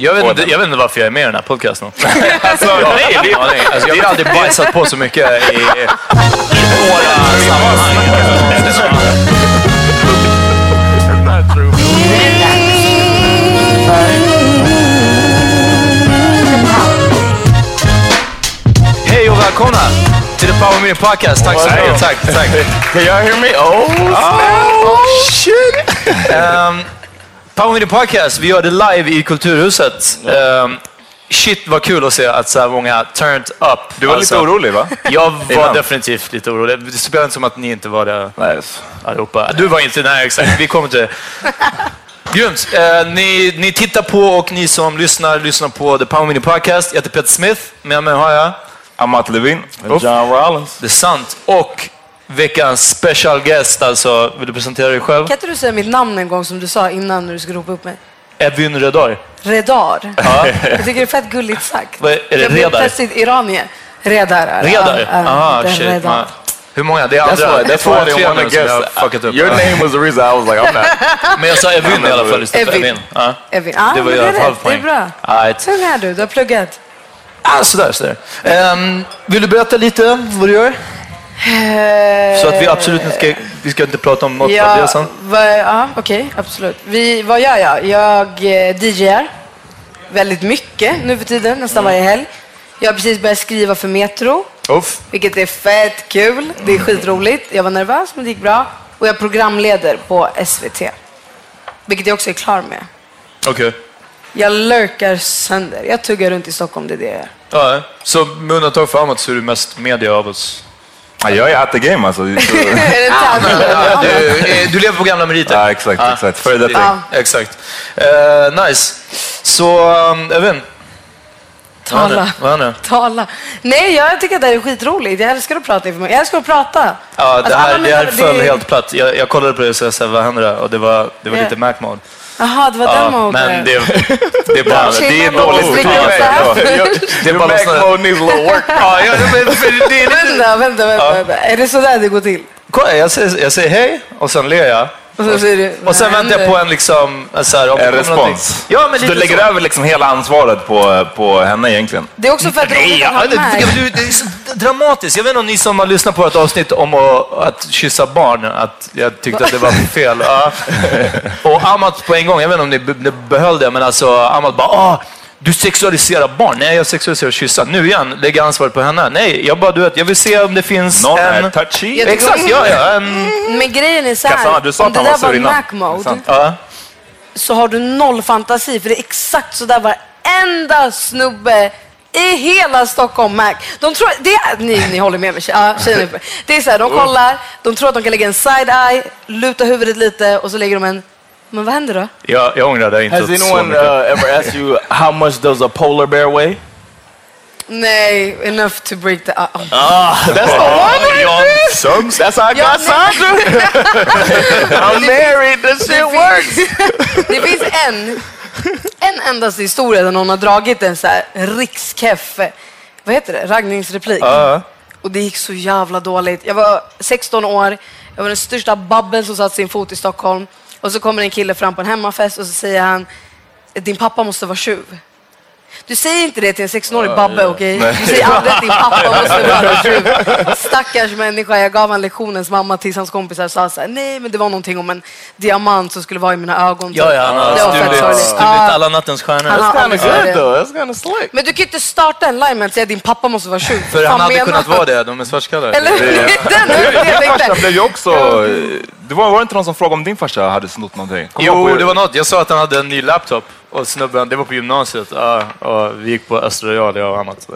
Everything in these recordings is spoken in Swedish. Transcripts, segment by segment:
Jag vet, inte, jag vet inte varför jag är med i den här podcasten. alltså, jag, har ingen aning. alltså, jag har aldrig bajsat på så mycket i, i några sammanhang. Hej och välkomna till The Power Meeting Podcast. Tack så mycket. Tack, tack. Can y'all hear me? Oh, Oh, shit! um, Power Meeting Podcast, vi gör det live i Kulturhuset. Um, shit vad kul att se att så här många turned up. Alltså, Du var lite orolig, va? Jag var Innan. definitivt lite orolig. Det spelar inte som att ni inte var det Nej. allihopa. Du var inte, nej exakt. Vi kommer till Grymt. Eh, ni, ni tittar på och ni som lyssnar, lyssnar på The Power Meeting Podcast. Jag heter Peter Smith. Med mig har jag Amat Levin. John Rollins. Det är sant. Och veckans special guest alltså. Vill du presentera dig själv? Kan inte du säga mitt namn en gång som du sa innan när du skulle ropa upp mig? Evin Redar. Redar. Ja. Jag tycker det är fett gulligt sagt. Vad är det, jag blev plötsligt iranier. Redar. är det. Redar? Ja, ja, Aha, shit. Redar. Ja. Hur många? Det är That's andra. why, det är that's två, why tre nu som jag har guess. fuckat upp. Your name was the reason I was like, I'm not. Men jag sa Evin i alla fall istället för Evin. Evin. Evin. Ja, Det var det är fall rätt. Det är poäng. bra. Right. Tung är du. Du har pluggat. Ah, sådär, sådär. Um, vill du berätta lite vad du gör? Så att vi absolut inte ska, vi ska inte prata om något av Ja, det sen. va, ja okej, absolut. Vi, vad gör jag? Jag eh, DJar väldigt mycket nu för tiden, nästan varje helg. Jag har precis börjat skriva för Metro, Uff. vilket är fett kul. Det är skitroligt. Jag var nervös, men det gick bra. Och jag programleder på SVT, vilket jag också är klar med. Okej. Jag lurkar sönder. Jag tuggar runt i Stockholm, det är det jag gör. Ja, så med undantag för Amat så är du mest media av oss. Ja, jag är at the game alltså. Ja, du, eh, du lever på gamla meriter. Ja, exakt, exakt. Före detta. Ja. Exakt. Eh, nice. Så, um, Evin. Tala. Vad är det? Tala. Nej, jag tycker att det här är skitroligt. Jag älskar att prata inför mig. Jag älskar att prata. Ja, Alltså, det här, alla det här föll det- helt platt. Jag, jag kollade på det och så jag sa, vad händer där? Och det var, det var Ja. lite Mac mode. Jaha, det var Ja, den moden. men det, det är bara... Det är dåligt här? Det är bara sådana-. Ja. Vänta, vänta, vänta, vänta. Är det så där det går till? Jag säger, jag säger hej och sen ler jag. Och så säger du, Och sen väntar jag på en liksom... Så här, om En någonting. respons. Ja, men Så du lägger så. över liksom hela ansvaret på, på henne egentligen? Det är också för att Nej, ja, det, det, det är så dramatiskt. Jag vet inte om ni som har lyssnat på ett avsnitt om att, att kyssa barn, att jag tyckte att det var fel. Ja. Och Amat på en gång, jag vet inte om ni be- ni behöll det, men alltså Amat bara ah, du sexualiserar barn. Nej, jag sexualiserar kyssa. Nu igen, lägger ansvaret på henne. Nej, jag bara, du vet, jag vill se om det finns Någon en... är touchy. Exakt, ja, ja. En, Men grejen är så här, Cassandra, du sa om det där var sur innan. Mac mode Sant. ja. så har du noll fantasi för det är exakt så där varenda snubbe i hela Stockholm Mac. De tror, det är, ni, ni håller med mig, ja, tjejerna. Det är så här, de kollar, de tror att de kan lägga en side-eye, luta huvudet lite och så lägger de en... Men vad händer då? Jag, jag ångrar det inte Has så anyone mycket. uh, ever asked you how much does a polar bear weigh? Nej, enough to break the... Uh, That's the one. Ja, Some, that's how I got. Sandra. I'm married. This shit works. det finns en, en endaste historia där någon har dragit en så här rikskeff, vad heter det, raggningsreplik. Ja. Och det gick så jävla dåligt. Jag var 16 år, jag var den största babben som satt sin fot i Stockholm. Och så kommer en kille fram på en hemmafest och så säger han, din pappa måste vara tjuv. Du säger inte det till en 16-årig babbe, okej? Du säger aldrig att din pappa måste vara tjuv. Stackars människa. Jag gav han lektionens mamma tills hans kompisar sa så här, nej men det var någonting om en diamant som skulle vara i mina ögon. Ja, ja, han har Det var fett stulit, stulit alla nattens stjärnor. Han har Kind aldrig of sagt good det. though. That's kind of slick. Men du kan ju inte starta en line med att säga att din pappa måste vara tjuv. För han hade menar kunnat han? vara det, de är svartskallar. Eller hur? Det är den Din jag farsa tänkte. blev ju också... Det var, var det inte någon som frågade om din farsa hade snott någonting? Kom Jo, det var något. Jag sa att han hade en ny laptop. Och snubben, det var på gymnasiet. Ja, och vi gick på Östra Real, jag och annat.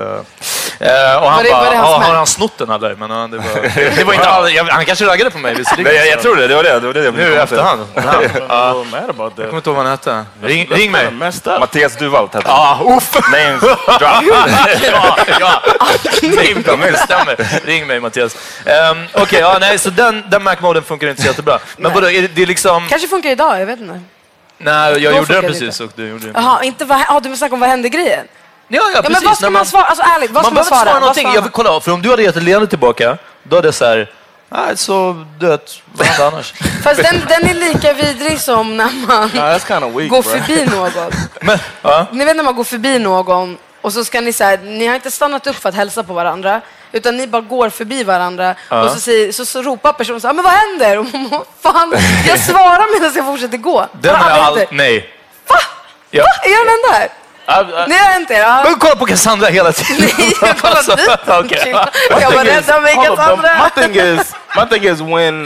Eh, och han Var det- bara, det "Ja, med?" har han snott den eller? Men ja, det var, det, det var inte all, jag, Han kanske raggade på mig visserligen. Nej, jag, jag tror det. Det var det. det, var det jag Nu i efterhand. Ja, ja. Jag kommer inte ihåg vad han hette. Ring, ring mig. Mattias Duvalt hette Ja, uff! Names drop. ja, ja. Det stämmer. Ring mig Mattias. Um, Okej, ja, nej, så den, den Mac-moden funkar inte så jättebra. Men vadå, är det, det är liksom... Kanske funkar idag, jag vet inte. Nej, jag Då gjorde den precis inte. och du gjorde den. Jaha, inte vad, ah, du snackar om vad hände grejen? Ja, ja, precis. men vad ska När man svara? Alltså ärligt, vad ska man man behöver svara? inte svara någonting. Jag vill kolla, för om du hade gett ett leende tillbaka, då hade jag så här, nej, så vet, vad hände annars? Fast den, den är lika vidrig som när man Nah, that's kind of weak, går bro. förbi någon. Men, ja. Ni vet när man går förbi någon och så ska ni säga, ni har inte stannat upp för att hälsa på varandra, utan ni bara går förbi varandra och så, säger, så, så ropar personen så här, men vad händer? Och man Fan, jag svarar medan jag fortsätter gå. Den Har jag all... Nej. Va? Ja. Va? Är jag den enda här? I, I, Ni har hänt er? Ja. Men kolla på Cassandra hela tiden. Nej, jag kollar Alltså, dit. okej. Jag var rädd av mig, Cassandra. my thing is, my thing is when,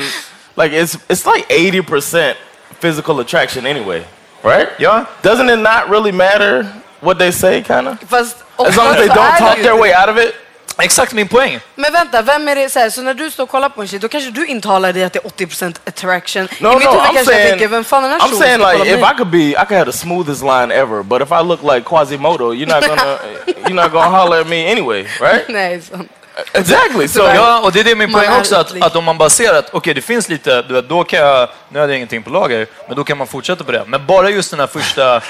like, it's it's like eighty percent physical attraction anyway, right? Ja. Doesn't it not really matter what they say, kind of? As long as they don't talk their way out of it. Exakt min poäng. Men vänta, vem är det så, här, så när du står och kollar på en tjej, då kanske du intalar dig att det är 80% attraction. No, I mitt no, huvud kanske jag saying, tänker, vem fan är den här I'm saying som like kollar if? I could be, I could have the smoothest line ever, but if I look like Quasimodo, you're not gonna, you're not gonna holler at me anyway, right? Nej, så. Exactly. So Ja, och det är det min poäng också, att, att om man bara ser att okej, det finns lite, du vet, då kan jag, nu hade jag ingenting på lager, men då kan man fortsätta på det. Men bara just den här första,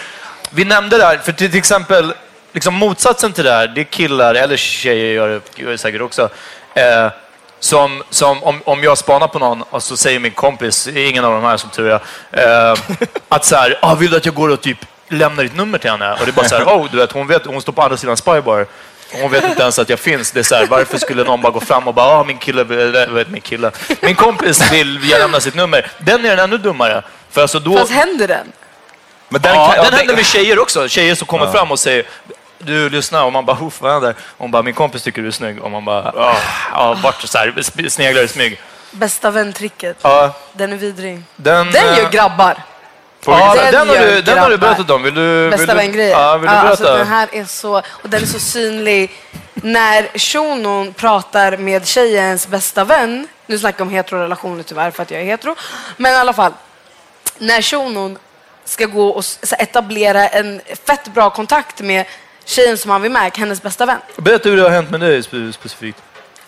vi nämnde det här, för till, till exempel, liksom motsatsen till det här, det är killar, eller tjejer gör det, säkert också, eh, som, som om, om jag spanar på någon och så säger min kompis, ingen av de här som tur är, eh, att så här, ah, vill du att jag går och typ lämnar ditt nummer till henne? Och det är bara så här, oh, du vet, hon, vet, hon står på andra sidan Spybar. Hon vet inte ens att jag finns. Det är så här, varför skulle någon bara gå fram och bara, ah, min kille, vet, min kille, min kompis vill jag lämna sitt nummer. Den är den ännu dummare. För alltså då, Fast händer den? Men den, ja, kan, den händer med tjejer också. Tjejer som kommer fram och säger, du lyssnar och man bara, vad händer? Hon bara, min kompis tycker du är snygg. Och man bara, ja, ja vart så här, sneglar i smyg. Bästa väntricket. Ja, Den är vidrig. den, Den eh, gör grabbar. ja, Den den, har du, den har du berättat om. Vill du, vill Bästa du, vän-grejen. Ja, vill du Ja, berätta? alltså, den här är så, och den är så synlig. När shunon pratar med tjejens bästa vän, nu snackar jag om heterorelationer tyvärr för att jag är hetero, men i alla fall. När shunon ska gå och etablera en fett bra kontakt med tjejen som han vill med, hennes bästa vän. Berätta hur det har hänt med dig spe- specifikt.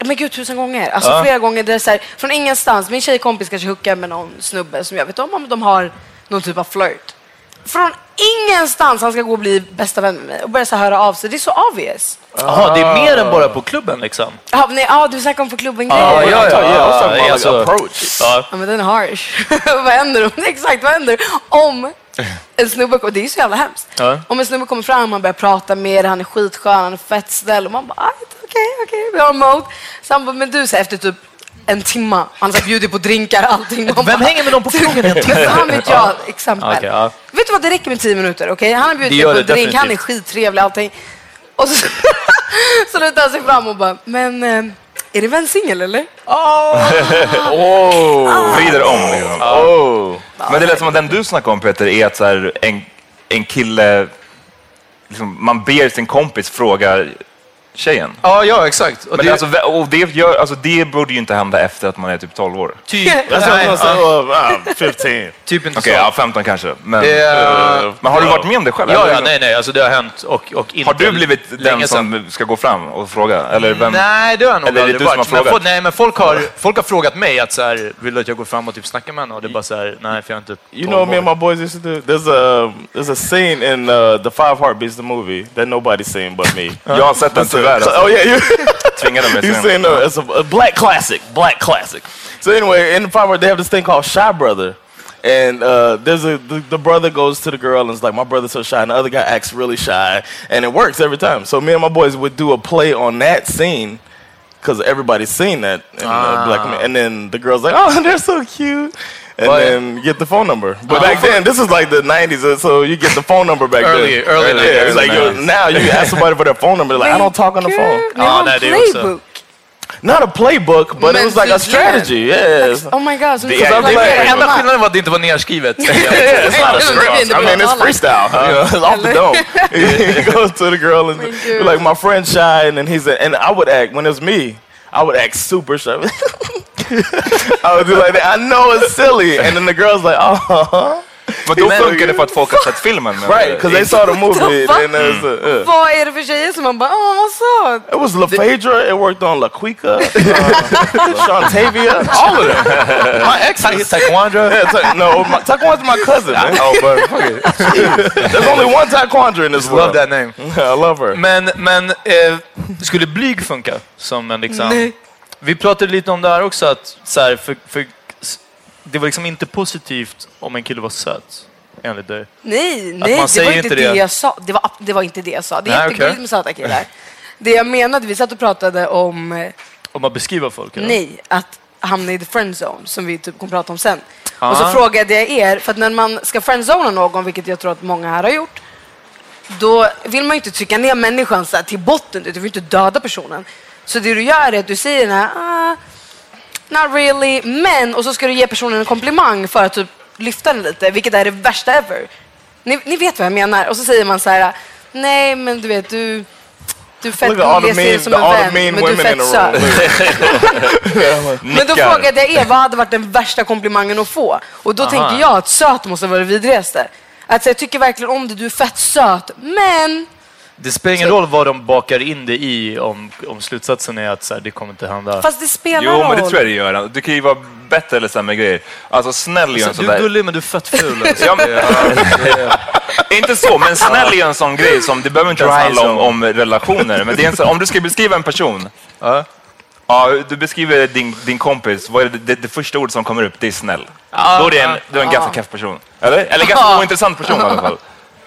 Men gud, tusen gånger. Alltså Ja. flera gånger. Det är så här, från ingenstans. Min tjejkompis kanske hookar med någon snubbe som jag vet om, om de har någon typ av flirt. Från ingenstans han ska gå och bli bästa vän med mig och börja så höra av sig. Det är så obvious. Jaha, det är mer än bara på klubben liksom? Ja, nej, ja du snackar om för klubben grejer. Ja, ja, ja. Talking about like alltså- approach. Ja. Ja, men den är harsh. vad händer om, exakt, vad händer om en snubbe, och det är så jävla hemskt. Ja. Om en snubbe kommer fram, man börjar prata med han är skitskön, han är fett snäll och man bara, "Ah, okej, okej, vi har mode. Så han bara, men du, så här, efter typ en timma, han har bjudit på drinkar, allting. Man Vem bara, hänger med dem på krogen en timme? Fan vet jag, exempel. Okej, ja. Vet du vad, det räcker med tio minuter, okej? Han har Det bjudit gör dig på det en drink, han är definitivt. skittrevlig, allting. Och så, så lutar han sig fram och bara, men eh, är din vän singel eller? Oh, vrider om liksom. Oh. Men det lät som att den du snackade om Peter är att så här, en, en kille, liksom, man ber sin kompis fråga tjejen. Ja, ja, exakt. Och Men det, alltså, och det, gör, alltså, det borde ju inte hända efter att man är typ 12 år. typ, I nej, Well, uh, 15. typ inte Okej, så. ja, 15 kanske. Men, Det är- eh, men har du varit med om det själv? Ja, ja, nej, nej, alltså det har hänt och, och inte Har du blivit den sedan. som ska gå fram och fråga? Eller vem? Nej, det har jag nog Eller aldrig varit. Men frågat? folk, nej, men folk har, folk har frågat mig att så här, vill du att jag går fram och typ snackar med henne? Och det är bara så här, nej, för jag är inte You know me and my boys used to do? There's a there's a scene in uh, the Five Heartbeats, the movie, that nobody's seen but me. Jag har sett den So- oh yeah, you Tvingade mig you sen. seen uh, it's a, a black classic, black classic. So anyway, in the Five they have this thing called Shy Brother. And uh, there's a the, the brother goes to the girl and is like, my brother's so shy, and the other guy acts really shy, and it works every time. So me and my boys would do a play on that scene because everybody's seen that uh, Black And then the girl's like, oh, they're so cute. And But- then get the phone number. But back then, this is like the 90s, uh, so you get the phone number back Early- then. early yeah, it's like you, now you ask somebody for their phone number, they're like, I don't talk on the phone. Ni har Ja, en nej, det är också- playbook. Not a playbook, but Men it was like a tydligen. strategy. Yes. Oh my gosh. så ni Det är- ska det är- Enda skillnaden var att det inte var nerskrivet. Yeah, it's not a script. I mean, it's freestyle. You know, it's off the dome. you go to the girl and Thank be you. like, my friend shy, and then he's a, and I would act when it was me. I would act super shy. I would do like that. I know it's silly, and then the girl's like, oh, Men då funkar det för att folk har sett filmen. men- right, because they saw the movie. And uh, Vad är det för tjejer som man bara, åh vad söt. it was La Phaedra. It worked on La Quica, uh, Shantavia, all of them. My ex, Taekwondo. yeah, ta- no, my, Taekwondo's my cousin. Man. Ja, but, fuck it. There's only one Taekwondo in this Love world. that name. I love her. Men, men eh, skulle blyg funka som en liksom... Nej. Vi pratade lite om det här också, att så här, för, för, det var liksom inte positivt om en kille var söt, enligt dig. Nej, nej, det var inte det. jag sa. Det var, det var inte det jag sa. Det är Nej, jättegulligt okej. med söta killar. Det jag menade, vi satt och pratade om, eh, Om man beskriver folk? Eller? nej, att hamna i the friend zone som vi typ kommer prata om sen. Och så Ah. frågade jag er, för att när man ska friendzona någon, vilket jag tror att många här har gjort, då vill man ju inte trycka ner människan så till botten, du vill inte döda personen. Så det du gör är att du säger den här, ah, not really, men, och så ska du ge personen en komplimang för att typ lyfta den lite, vilket är det värsta ever. Ni, ni vet vad jag menar. Och så säger man så här, nej men du vet, du, du är fett gullig, ser som en vän, men du är fett söt. Men då frågade jag er, vad hade varit den värsta komplimangen att få? Och då tänker jag att söt måste vara det vidrigaste. Säga, jag tycker verkligen om dig, du är fett söt, men... Det spelar ingen roll vad de bakar in det i om, om slutsatsen är att så här, det kommer inte hända. Fast det spelar Jo, roll. men det tror jag det gör. Du kan ju vara bättre eller sämre grejer. Alltså snäll är ju en Alltså, sån du är där... gullig men du är fett ful. Alltså. Ja, men, inte så, men snäll är en sån grej som det behöver inte ens handla om, om relationer. Men det är en sån, om du ska beskriva en person. Ja. Ja, du beskriver din, din kompis, vad är det, det, det första ord som kommer upp? Det är snäll. Ja, Då är det en, då är en ganska keff person. Eller? Eller ganska ointressant person i alla fall.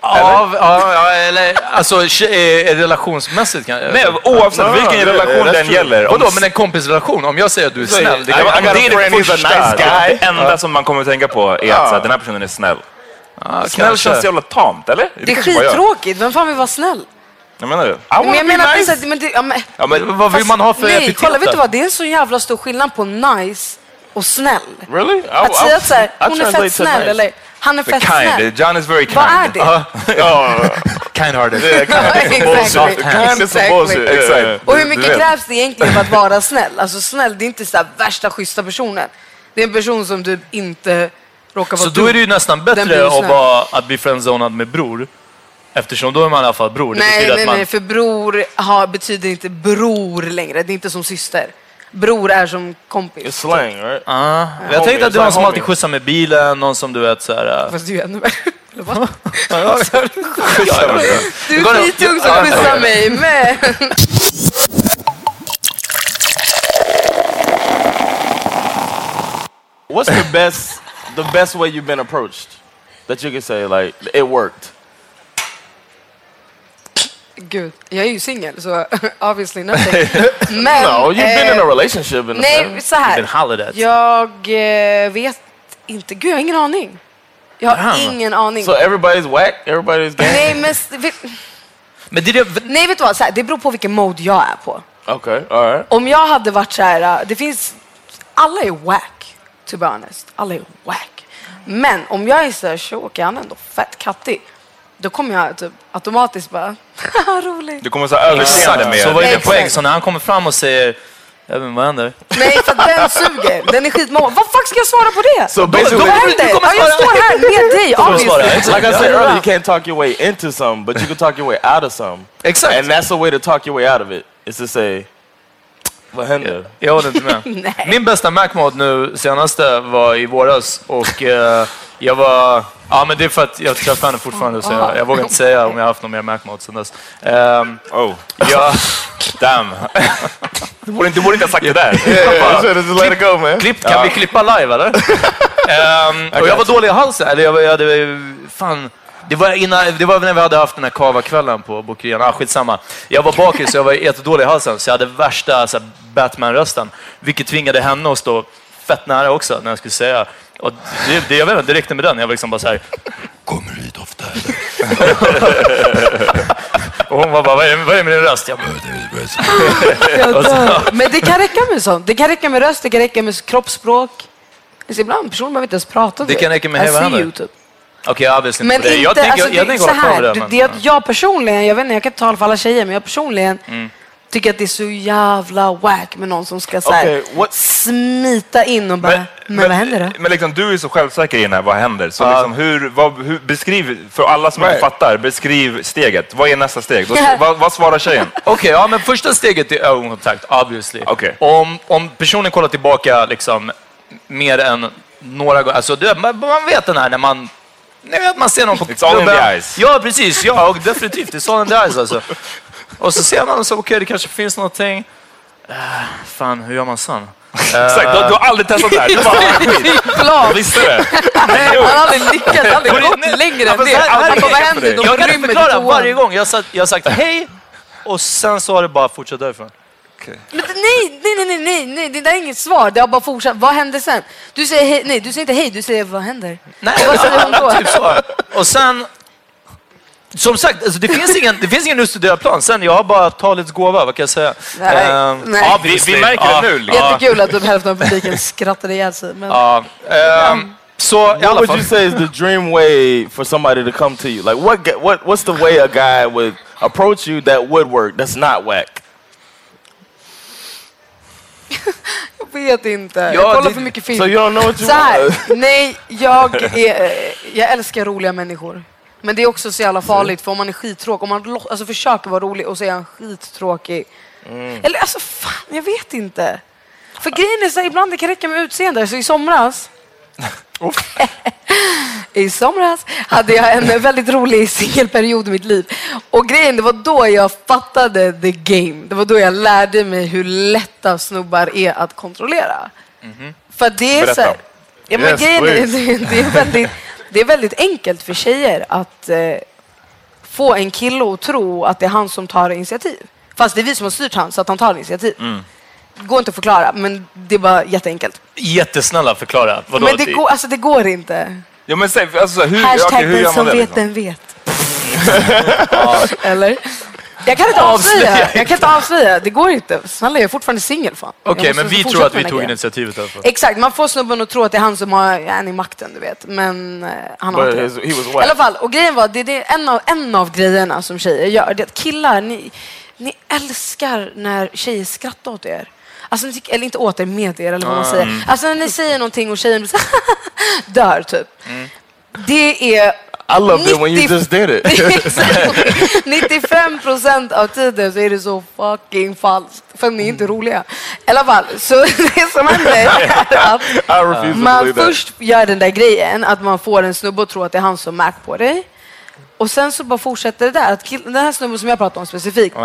Ja, ja, ja, eller alltså tje- eh, relationsmässigt kan Nej, oavsett No, vilken yeah, relation den true. gäller. Vadå, men en kompisrelation? Om jag säger att du är Så- snäll, det kan I det är det första. nice guy. det enda som man kommer att tänka på är att så här, den här personen är snäll. Ja, Snäll kanske. känns så jävla tamt, eller? Det är kanske skittråkigt, vem fan vill vara snäll? Jag menar det. Men jag menar att här, men det, ja, men, Ja, men vad vill man ha för nej, epitet kolla, vet du vad? Det är en så jävla stor skillnad på nice och snäll. Really? I, Att säga att så här, hon är fett snäll nice. eller han är The fett kind. snäll. John is very kind. Vad är det? Oh, Kind-hearted. yeah, kind of. Kind Exactly. yeah. Och hur mycket krävs det egentligen för att vara snäll? Alltså snäll, det är inte så här värsta schyssta personen. Det är en person som du inte råkar vara Så då är det ju nästan bättre att, vara, att bli friendzonad med bror Eftersom då är man i alla fall bror. Det Nej, nej, att man... nej, för bror har, betyder inte bror längre. Det är inte som syster. Bror är som kompis. It's slang, right? Ah, jag Homie, tänkte att du var någon som alltid skjutsar med bilen, någon som du vet så här... äh, Fast du är ännu värre. Eller vad? bilen. Du är skitung som skjutsar mig med. What's the best the best way you've been approached that you can say like it worked? Gud, jag är ju singel så obviously nothing. Men... No, you've been in a eh, relationship in Nej, så här. Jag eh, vet inte. Gud, jag har ingen aning. Jag har Fan. ingen aning. So everybody's whack, everybody's gay. Nej, men... vet- Men det. Nej, vet du vad? Så här, det beror på vilken mode jag är på. Okay, all right. Om jag hade varit så här, äh, det finns, alla är whack, to be honest. Alla är whack. Men om jag är så här, tjock, han är ändå fett kattig. Då kommer jag typ automatiskt bara, haha roligt. Du kommer så överseende med... Så var det min Exakt. poäng. Så när han kommer fram och säger... Jag vet inte, vad händer? Nej, för den suger. Den är skitmånga. Vad fuck ska jag svara på det? So Vad basically- händer? Du kommer Ja, jag står här med dig, obviously. exakt. Like I said earlier, you can't talk your way into some, but you can talk your way out of some. Exakt. And that's the way to talk your way out of it, is to say, vad händer? Jag håller inte med. Nej. Min bästa Mac-mod nu senaste var i våras och eh, jag var... Ja, men det är för att jag träffar henne fortfarande så jag, jag vågar inte säga om jag har haft någon mer sen dess. Um, Oh, jag, damn. Du borde inte, du borde inte ha sagt det där. Should just let it go, man. klipp, kan vi klippa live eller? Ehm, och jag var dålig i halsen. Eller jag, jag hade, fan, det, var innan, det var när vi hade haft den här kava-kvällen på Bokerian. Ah, skitsamma. Jag var bakis så jag var jättedålig i halsen. Så jag hade värsta Batman-rösten. Vilket tvingade henne att stå fett nära också när jag skulle säga. Och det, det, jag vet inte, det räckte med den. Jag var liksom bara så här. Kommer hit ofta Och hon var bara, vad är, vad är med din röst? Jag bara, dör. Men det kan räcka med sånt. Det kan räcka med röst, det kan räcka med kroppsspråk. Så ibland personer behöver inte ens prata. Det kan räcka med hela you, typ. Okej, obviously Men inte det. Jag tänker, alltså, jag, jag tänker så hålla kvar här, vid det. men- det jag personligen, jag vet inte, jag kan inte tala för alla tjejer, men jag personligen Mm. Tycker att det är så jävla wack med någon som ska så här, what- smita in och bara, men, vad händer då? Men liksom, du är så självsäker i den här, vad händer? Så Ja. liksom, hur, vad, hur, beskriv, för alla som inte Right. fattar, beskriv steget. Vad är nästa steg? Då, vad, vad svarar tjejen? Okej, ja men första steget är ögonkontakt, obviously. Okej. Om, om personen kollar tillbaka liksom mer än några gånger, alltså man, man vet den här när man ni vet, man ser någon på It's all in the eyes. Ja, precis. Ja, och definitivt. It's all in the eyes alltså. Och så ser man så, okej, det kanske finns någonting. Uh, fan, hur gör man sen? Exakt, du, du har aldit testat det här. Du bara, visste det. Han har aldrig lyckats, aldrig gått längre än det. bara, vad händer? De Jag kan till förklara varje gång. Jag har sagt, jag har sagt hej och sen så har det bara fortsatt därifrån. Men nej, nej, nej, nej, nej, nej, det där är inget svar. Det har bara fortsatt. Vad händer sen? Du säger hej, nej, du säger inte hej, du säger vad händer? Nej, Och vad säger hon då? typ så. Och sen, som sagt, alltså det, finns ingen, det finns ingen utstuderad plan. Sen, jag har bara talets gåva, vad kan jag säga? Nej, Ehm, nej. ja, Vi, vi märker det nu. Liksom. Jättekul att typ hälften av publiken skrattade ihjäl sig. Men... Ja, ehm, så i What would you say is the dream way for somebody to come to you? Like, what, what, what's the way a guy would approach you that would work, that's not whack? Jag vet inte. Ja, jag kollar det- för mycket film. So you don't know what you Så här, nej, jag, är, jag älskar roliga människor. Men det är också så jävla farligt för om man är skittråkig, om man alltså, försöker vara rolig och så är han skittråkig. Eller alltså fan, jag vet inte. För grejen är så här, ibland det kan räcka med utseende. Så i somras I somras hade jag en väldigt rolig singelperiod i mitt liv. Och grejen, det var då jag fattade the game. Det var då jag lärde mig hur lätta snubbar är att kontrollera. För att det är Berätta. så här, ja, men Yes, grejen är, det, det, är väldigt, det är väldigt enkelt för tjejer att eh, få en kille att tro att det är han som tar initiativ. Fast det är vi som har styrt han så att han tar initiativ. Det går inte att förklara, men det är bara jätteenkelt. Jättesnälla förklara. Vadå? men det går, alltså, det går inte. Ja, men säg, alltså, hur, Hashtag okej, hur den som vet Liksom? den vet. Eller? Jag kan inte avslöja. Jag kan inte avslöja. Det går inte. Snälla, jag är fortfarande singel. Okej, måste men vi tror att vi tog initiativet i alla fall. Exakt, man får snubben att tro att det är han som har han är makten, du vet. Men eh, han har But inte det. I alla fall, och grejen var, det, det är en av, en av grejerna som tjejer gör, det är att killar, ni, ni älskar när tjejer skrattar åt er. Alltså, eller inte åt er, med er, eller vad man säger. Alltså när ni säger någonting och tjejen blir så dör, typ. Det är I loved it when you just did it. Exakt. 95 procent av tiden så är det så fucking falskt. För ni är inte roliga. I alla fall, så det som händer är att man först gör den där grejen, att man får en snubbe att tro att det är han som Mac på dig. Och sen så bara fortsätter det där. Att den här snubben som jag pratar om specifikt.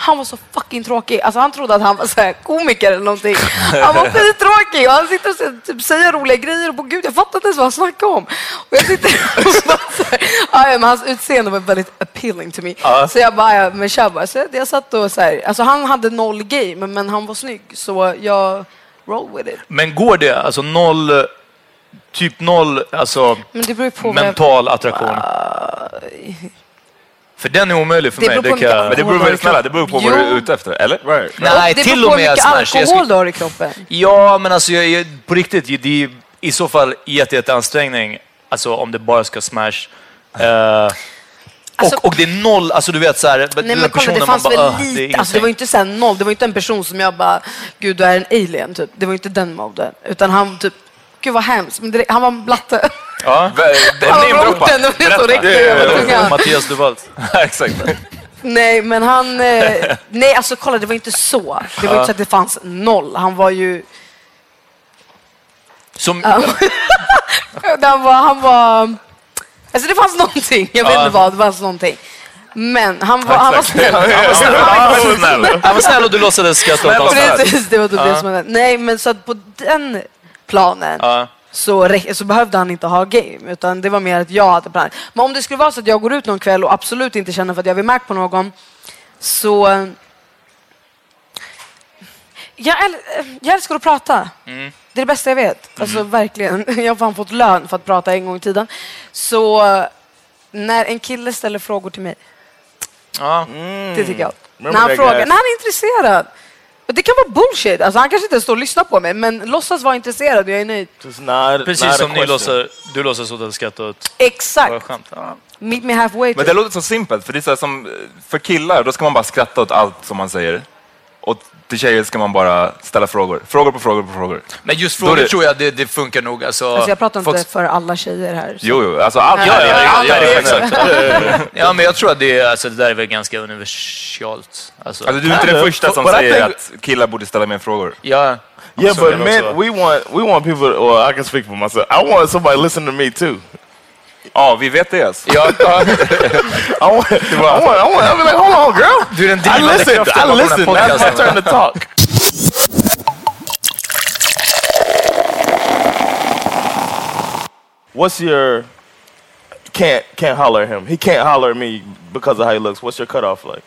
Han var så fucking tråkig. Alltså han trodde att han var så här komiker eller någonting. Han var skittråkig och han sitter och typ, säger roliga grejer och på gud jag fattar inte ens vad han snackar om. Och jag sitter och bara så här, "Ah, ja, men hans utseende var väldigt appealing to me. Så jag bara, ja, men kör bara. Så jag, satt och så här, alltså han hade noll game men han var snygg så jag roll with it. Men går det? Alltså noll, typ noll, alltså mental attraktion. För den är omöjlig för Det mig. Det kan... Men det beror väl snälla, det beror på vad Jo. du är ute efter, eller? Right. Nej, det till beror och på med hur mycket smash. Skulle- alkohol du har i kroppen. Ja, men alltså jag, jag, på riktigt, det är i så fall jätte, jätte ansträngning. Alltså om det bara ska smash. Eh, Alltså- och, och det är noll, alltså du vet så här, Nej den men kolla, det man fanns bara, väl "Ugh, det lite, alltså det var ju ingenting." inte så noll, det var inte en person som jag bara, gud du är en alien typ. Det var inte den moden. Utan han typ, gud vad hemskt, men direkt, han var en blatte. Ja. Den Han roten, det var så tunga. Mattias Duvalt. Exakt. Nej men han, eh, nej alltså kolla det var inte så. Det var inte så att det fanns noll. Han var ju, Som, han var, han var, alltså det fanns någonting, jag vet Ja. inte vad, det fanns någonting. Men han var, han var snäll. Han var snäll. Han var snäll. han var snäll och du låtsades skratta åt honom. Precis, det var typ det som hände. Nej men så att på den planen Ja. Så, så behövde han inte ha game, utan det var mer att jag hade planer. Men om det skulle vara så att jag går ut någon kväll och absolut inte känner för att jag vill märka på någon, så... eh, Jag, äl- jag älskar att prata. Mm. Det är det bästa jag vet. Alltså verkligen. Jag har fan fått lön för att prata en gång i tiden. Så eh, när en kille ställer frågor till mig, Ja. det tycker jag. När han frågar, när han är intresserad. Det kan vara bullshit. Alltså, han kanske inte står och lyssnar på mig, men låtsas vara intresserad jag är nöjd. Not, Precis not som ni låtsas, du låtsas åt att skratta åt Exakt. Ja. Meet me halfway. Men typ. det låter så simpelt, för det är så här som, för killar, då ska man bara skratta åt allt som man säger. Och till tjejer ska man bara ställa frågor. Frågor på frågor på frågor. Men just frågor det- tror jag det, det funkar nog. Alltså, Alltså, jag pratar inte folk- för alla tjejer här. så- Jo, jo, alltså allt Ja, ja, allt ja, här är ja, men jag tror att det, är, alltså, det där är väl ganska universalt. Alltså, Alltså, du är inte den första som säger think- att killar borde ställa mer frågor. ja, Yeah, but men we want we want people. Or I can speak for myself. I want somebody to listen to me too. Ja, vi vet det. Alltså. ja, ja. I'm like, hold on, girl. du är den I drivande listen. kraften I bakom den listen. här That's my turn to talk. What's your can't can't holler at him? He can't holler at me because of how he looks. What's your cutoff like?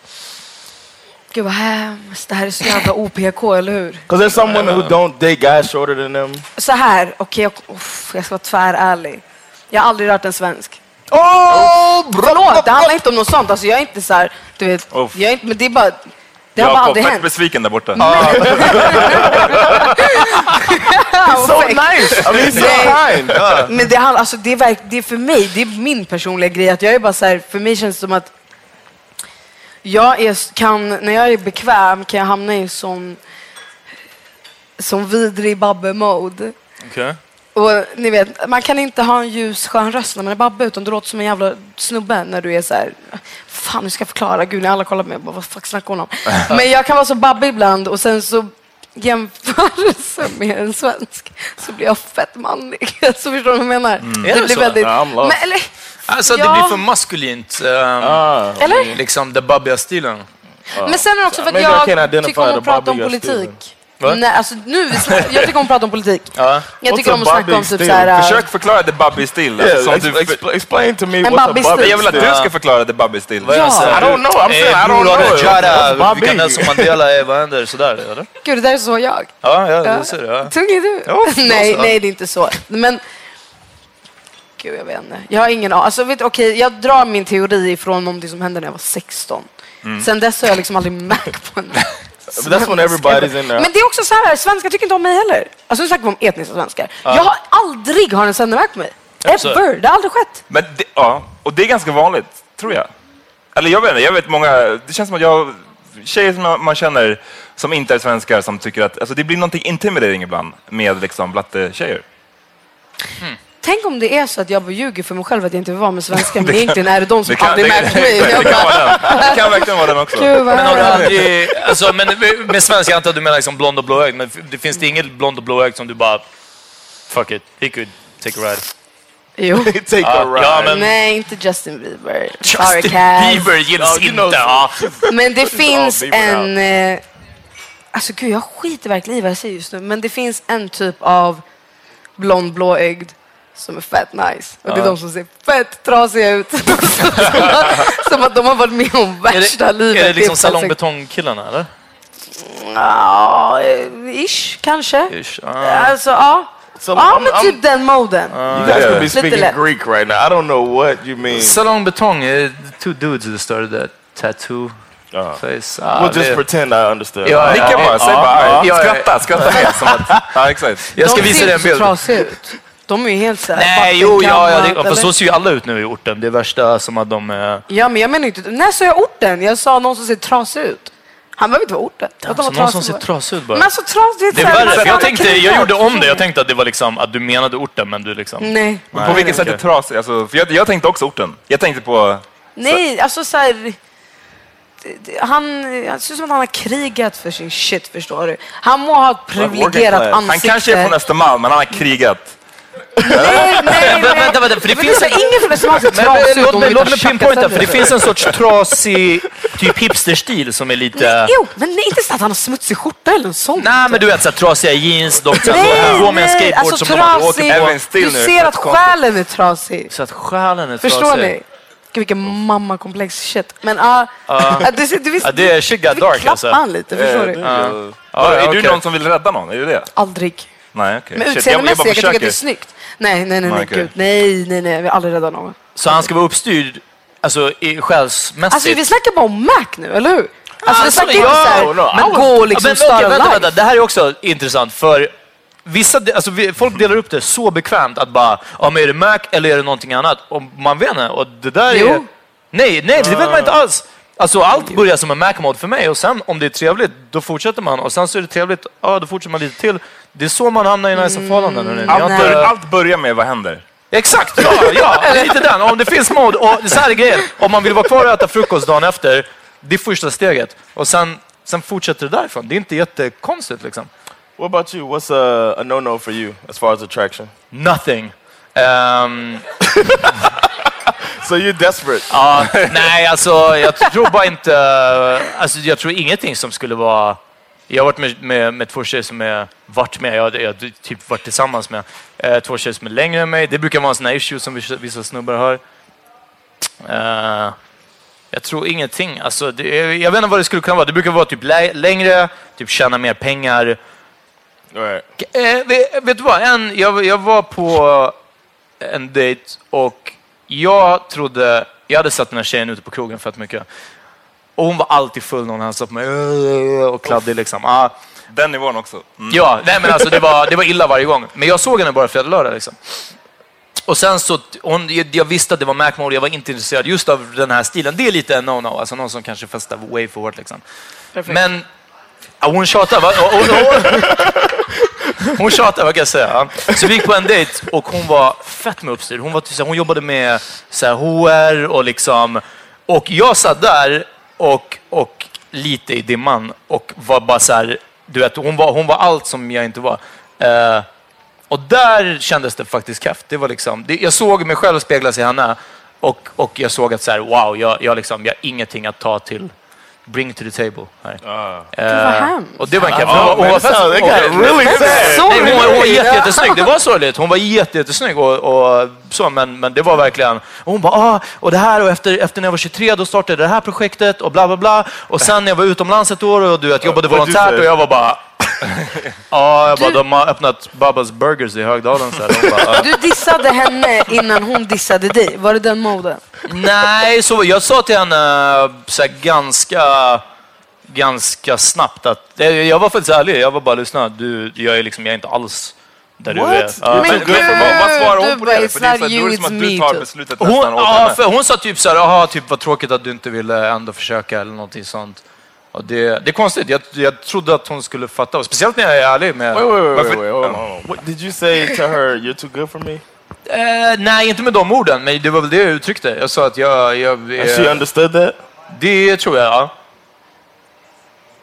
Gud vad hemskt. Det här är så jävla OPK, eller hur? Because there's some women who don't date guys shorter than them. Så här, okej, jag, uff, jag ska vara tvärärlig. Jag har aldrig rört en svensk. Oh, Förlåt, det handlar inte om något sånt. Alltså, jag är inte så här, du vet, Uff. jag är inte, men det är bara, det har bara aldrig hänt. besviken där borta. so nice. I mean, so. Men det, handlar- alltså, det, är verk, det är för mig, det är min personliga grej. Att jag är bara så här, för mig känns det som att jag är, kan, när jag är bekväm kan jag hamna i sån, sån vidrig babbe-mode. Okej. Och ni vet, man kan inte ha en ljus skön röst när man är babbe utan du låter som en jävla snubbe när du är så här. Fan, nu ska jag förklara. Gud, när alla kollar på mig, bara, vad fuck snackar hon om? Men jag kan vara så babbig ibland och sen så jämförelse med en svensk så blir jag fett manlig. Så förstår du vad jag menar? Är det blir så? väldigt... Lost. Men, eller, Alltså det Ja. blir för maskulint. ehm, Ah. eller? Liksom den babbiga stilen. Men sen är det också för att jag tycker om att prata om politik. Va? Nej, alltså nu, jag tycker om att prata om politik. Ja. Jag tycker om att snacka om typ så här... äh, Försök förklara det Babby-stil. Yeah, Som ex- du, expl- explain to me what's a stil. jag vill att du ska förklara det Babby-stil. Vad är det? I don't know. I'm saying I don't know. Jara, What's vilka? Nelson Mandela är, vad händer? Sådär, eller? Gud, det där är så jag. Ja, ja, Ja. det ser du. Ja. Tung är du. Ja, nej, ja. nej, det är inte så. Men... Gud, jag vet inte. Jag har ingen aning. Alltså, vet, okej, jag drar min teori ifrån någonting som hände när jag var 16. Mm. Sen dess har jag liksom aldrig märkt på en But that's when everybody's in there. Men det är också så här, svenskar tycker inte om mig heller. Alltså nu snackar vi om etniska svenskar. Jag har aldrig har en svenne märkt på mig. Ever. Det har aldrig skett. Men det, ja, och det är ganska vanligt, tror jag. Eller jag vet inte, jag vet många, det känns som att jag, tjejer som man- känner som inte är svenskar som tycker att, alltså det blir någonting intimidating ibland med liksom blatte-tjejer. Tänk om det är så att jag bara ljuger för mig själv att jag inte vill vara med svenskar, men egentligen är det de som det kan- aldrig det- märkt mig. det kan vara den. Det kan verkligen vara den också. Gud, vad Men har du aldrig, alltså, men med svensk, jag antar att du menar liksom blond och blåögd, men det finns det inget blond och blåögd som du bara, fuck it, he could take a ride. Jo. Take a ride. ja, men- Nej, inte Justin Bieber. Sorry, Justin Cass. Bieber gills know inte. Ja. Men det finns en... Eh, alltså gud, jag skiter verkligen i vad jag säger just nu. Men det finns en typ av blond blåögd som är fett nice. Och det är de som ser fett trasiga ut. som, att, de har varit med om Är värsta det, livet. är det liksom är salongbetongkillarna eller? Ja, eh, ish kanske. Ish, ah. Alltså ja. So Ja, men I'm- typ den moden. You guys could be Lite speaking lätt. Greek right now. I don't know what you mean. Salongbetong, är the two dudes that started that tattoo Uh, place. Ah, we'll just det- pretend I understood. Ja, Nicka bara, säg ja, bara, ja, ja. skratta, skratta med. Som att, ja, exakt. Jag ska de visa dig en bild. trasiga ut. De är ju helt såhär Nej, jo, ja, ja det, vattengammalt, fast så ser ju alla ut nu i orten. Det är värsta som att de är... Ja, men jag menar inte... När sa jag orten? Jag sa någon som ser trasig ut. Han behöver inte vara orten. Att de var Alltså, någon som ser trasig ut bara. Men alltså trasigt, Det är så här, värre, jag får tänkte, jag gjorde om det. Jag tänkte att det var liksom, att du menade orten, men du liksom... Nej. Men på vilket sätt är trasig? Alltså, för jag, jag tänkte också orten. Jag tänkte på... Nej, alltså så här, det- det- Han, det ser ut som att han har krigat för sin shit, förstår du. Han må ha ett privilegierat Han ansikte. kanske är från Östermalm, men han har krigat. Nej, nej, nej. vänta, vänta, för det finns ingen från Östermalm ser trasig ut låt mig, låt pinpointa, för det finns en sorts trasig, typ hipsterstil som är lite... Jo, men det är inte så att han har smutsig skjorta eller något sånt. Nej, men du vet såhär trasiga jeans, som Nej, går med en nej, skateboard alltså som de aldrig åker trasig. på. Du ser att själen är trasig. Så att själen är Förstår trasig. ni? Gud, vilken mammakomplex shit. Men ja, uh, du, du, visst, Ja, det är shit got du dark, klappar han lite, förstår du? Är du någon som vill rädda någon? Är du det? Aldrig. Nej, okej. Men utseendemässigt, jag, bara kan tycka att det är snyggt. Nej, nej, nej, nej, okej. gud. Nej, nej, nej, jag vill aldrig rädda någon. Så han ska vara uppstyrd, alltså i själsmässigt? Alltså vi snackar bara om Mac nu, eller hur? Alltså vi snackar inte ja, såhär, no, men gå och liksom Ja, men, okej, vänta, vänta, Det här är också intressant för vissa, alltså, folk delar upp det så bekvämt att bara, ja men är det Mac eller är det någonting annat? Och man vet inte. Och det där är... Jo. Nej, nej, det vet man inte alls. Alltså allt börjar som en Mac-mod för mig och sen om det är trevligt, då fortsätter man. Och sen så är det trevligt, ja då fortsätter man lite till. Det är så man hamnar i nice förhållanden. hörni. Ni har Allt, inte- allt börjar med vad händer? Exakt, ja, ja, lite den. Om det finns mod, och så här är grejen. Om man vill vara kvar och äta frukost dagen efter, det är första steget. Och sen, sen fortsätter det därifrån. Det är inte jättekonstigt liksom. What about you? What's a, a no-no for you as far as attraction? Nothing. Ehm, So you're desperate. ja, nej, alltså jag tror bara inte... Alltså jag tror ingenting som skulle vara... Jag har varit med, med, med två tjejer som är varit med, jag har typ varit tillsammans med eh, två tjejer som är längre än mig. Det brukar vara en sån här issue som vissa, vissa snubbar har. Eh, jag tror ingenting. Alltså, det, jag vet inte vad det skulle kunna vara. Det brukar vara typ lä- längre, typ tjäna mer pengar. Right. Eh, vet, vet du vad? En, jag, jag var på en dejt och jag trodde... Jag hade sett den här tjejen ute på krogen fett mycket. Och hon var alltid full när hon hälsade på mig. Och kladdig liksom. Ah, Den nivån också. Mm. Ja, nej men alltså det var, det var illa varje gång. Men jag såg henne bara fredag lördag liksom. Och sen så, hon, jag visste att det var Mac Mode, jag var inte intresserad just av den här stilen. Det är lite en no-no, alltså någon som kanske festar way for hårt liksom. Men ja, hon tjatar, va? Hon, hon, hon tjatade, vad kan jag säga? Så vi gick på en dejt och hon var fett med uppstyrd. Hon, var, typ så här- hon jobbade med så här, HR och liksom... Och jag satt där och, och lite i dimman och var bara så här, du vet, hon var, hon var allt som jag inte var. Eh, och där kändes det faktiskt kraft. Det var liksom, det, jag såg mig själv speglas i henne och, och jag såg att så här, wow, jag, jag, liksom, jag har ingenting att ta till. Bring to the table. Här. Vad hemskt. och det var en kraft. Oh, Hon var- hon var jättesnygg. Det var sorgligt. Hon var jätte, jättesnygg och, och så, men, men det var verkligen... Och hon bara, ah, och det här och efter, efter när jag var 23 då startade det här projektet och bla bla bla. Och sen när jag var utomlands ett år och du vet, jobbade volontärt och jag var bara... Ja, jag bara, de har öppnat Babas Burgers i Högdalen. Så här. Bara, ah. Du dissade henne innan hon dissade dig. Var det den moden? Nej, så jag sa till henne så här, ganska, ganska snabbt att... Jag jag var faktiskt ärlig, jag var bara lyssna. Du, jag, är liksom, jag är inte alls där du What? är. Ja. Men Men, gud, vad, vad svarar hon du på det? För det är, så här, då är det som att du tar too. beslutet Hon, nästan åt ja, henne. för hon sa typ så här, "Jaha, typ vad tråkigt att du inte ville ändå försöka eller någonting sånt. Och det, det är konstigt, jag, jag trodde att hon skulle fatta. Speciellt när jag är ärlig med... Wait, wait, wait, wait, wait. On. What, did you say to her, you're too good for me? Eh, nej, inte med de orden, men det var väl det jag uttryckte. Jag sa att jag... jag And she understood that? Det tror jag, ja.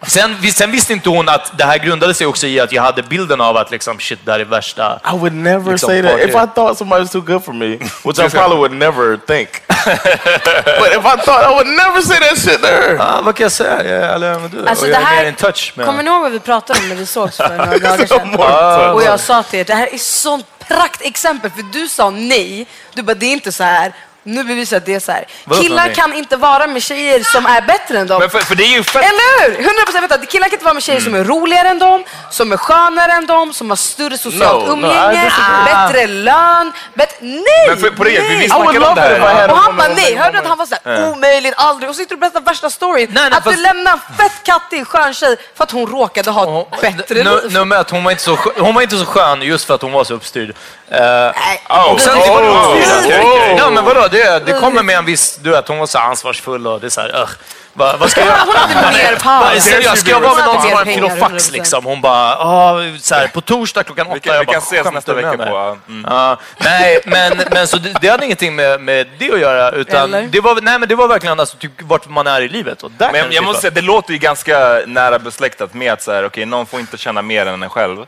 Sen, sen visste inte hon att det här grundade sig också i att jag hade bilden av att liksom, shit, det här är värsta... I would never liksom, say that. party. If I thought somebody was too good for me, which I probably would never think. but if I thought, I would never say that shit to her. Ja, vad kan jag säga? Jag är ärlig med du. Alltså, och det jag här- in touch med... Kommer ni ihåg vad vi pratade om när vi sågs för några dagar sedan? touch. Och jag sa till er, det här är sånt exakt exempel, för du sa nej. Du bara, det är inte så här. Nu bevisar jag att det är så här. Vadå för Killar kan inte vara med tjejer som är bättre än dem. Men för, för det är ju fett... Eller hur? 100 procent. Vänta, killar kan inte vara med tjejer som är roligare än dem, som är skönare än dem, som har större socialt No, no, I umgänge, disagree. bättre lön. Bet nej! Men för, på riktigt, vi, vi nej. Snackade om det här. had a Och han bara nej, hörde du att han var såhär omöjligt, aldrig. Och så sitter du och berättar värsta storyn. Nej, nej, att du fast- lämnar en fett kattig skön tjej för att hon råkade ha ett bättre Nu- liv. Nummer ett, hon var, inte så, skö- hon var inte så skön just för att hon var så uppstyrd. Eh, Nej. och sen, oh, oh, oh. Ja, men vadå? Det, det kommer med en viss... Du vet, hon var så ansvarsfull och det är så här... Uh, vad, vad ska jag göra? Hon hade mer power. Seriöst, ska jag vara med någon som har en Mer kilo pengar, fax 100%. liksom? Hon bara, "Ah, så här, på torsdag klockan åtta. Vi kan, Jag vi bara, kan ses "Skämtar nästa vecka mig?" på... Mm. Ja, nej, men, men så det, det hade ingenting med, med det att göra. Utan Eller? det, var, nej, men det var verkligen alltså, typ, vart man är i livet. Och där Men det jag måste säga, det låter ju ganska nära besläktat med att så här, okay, någon får inte känna mer än en själv.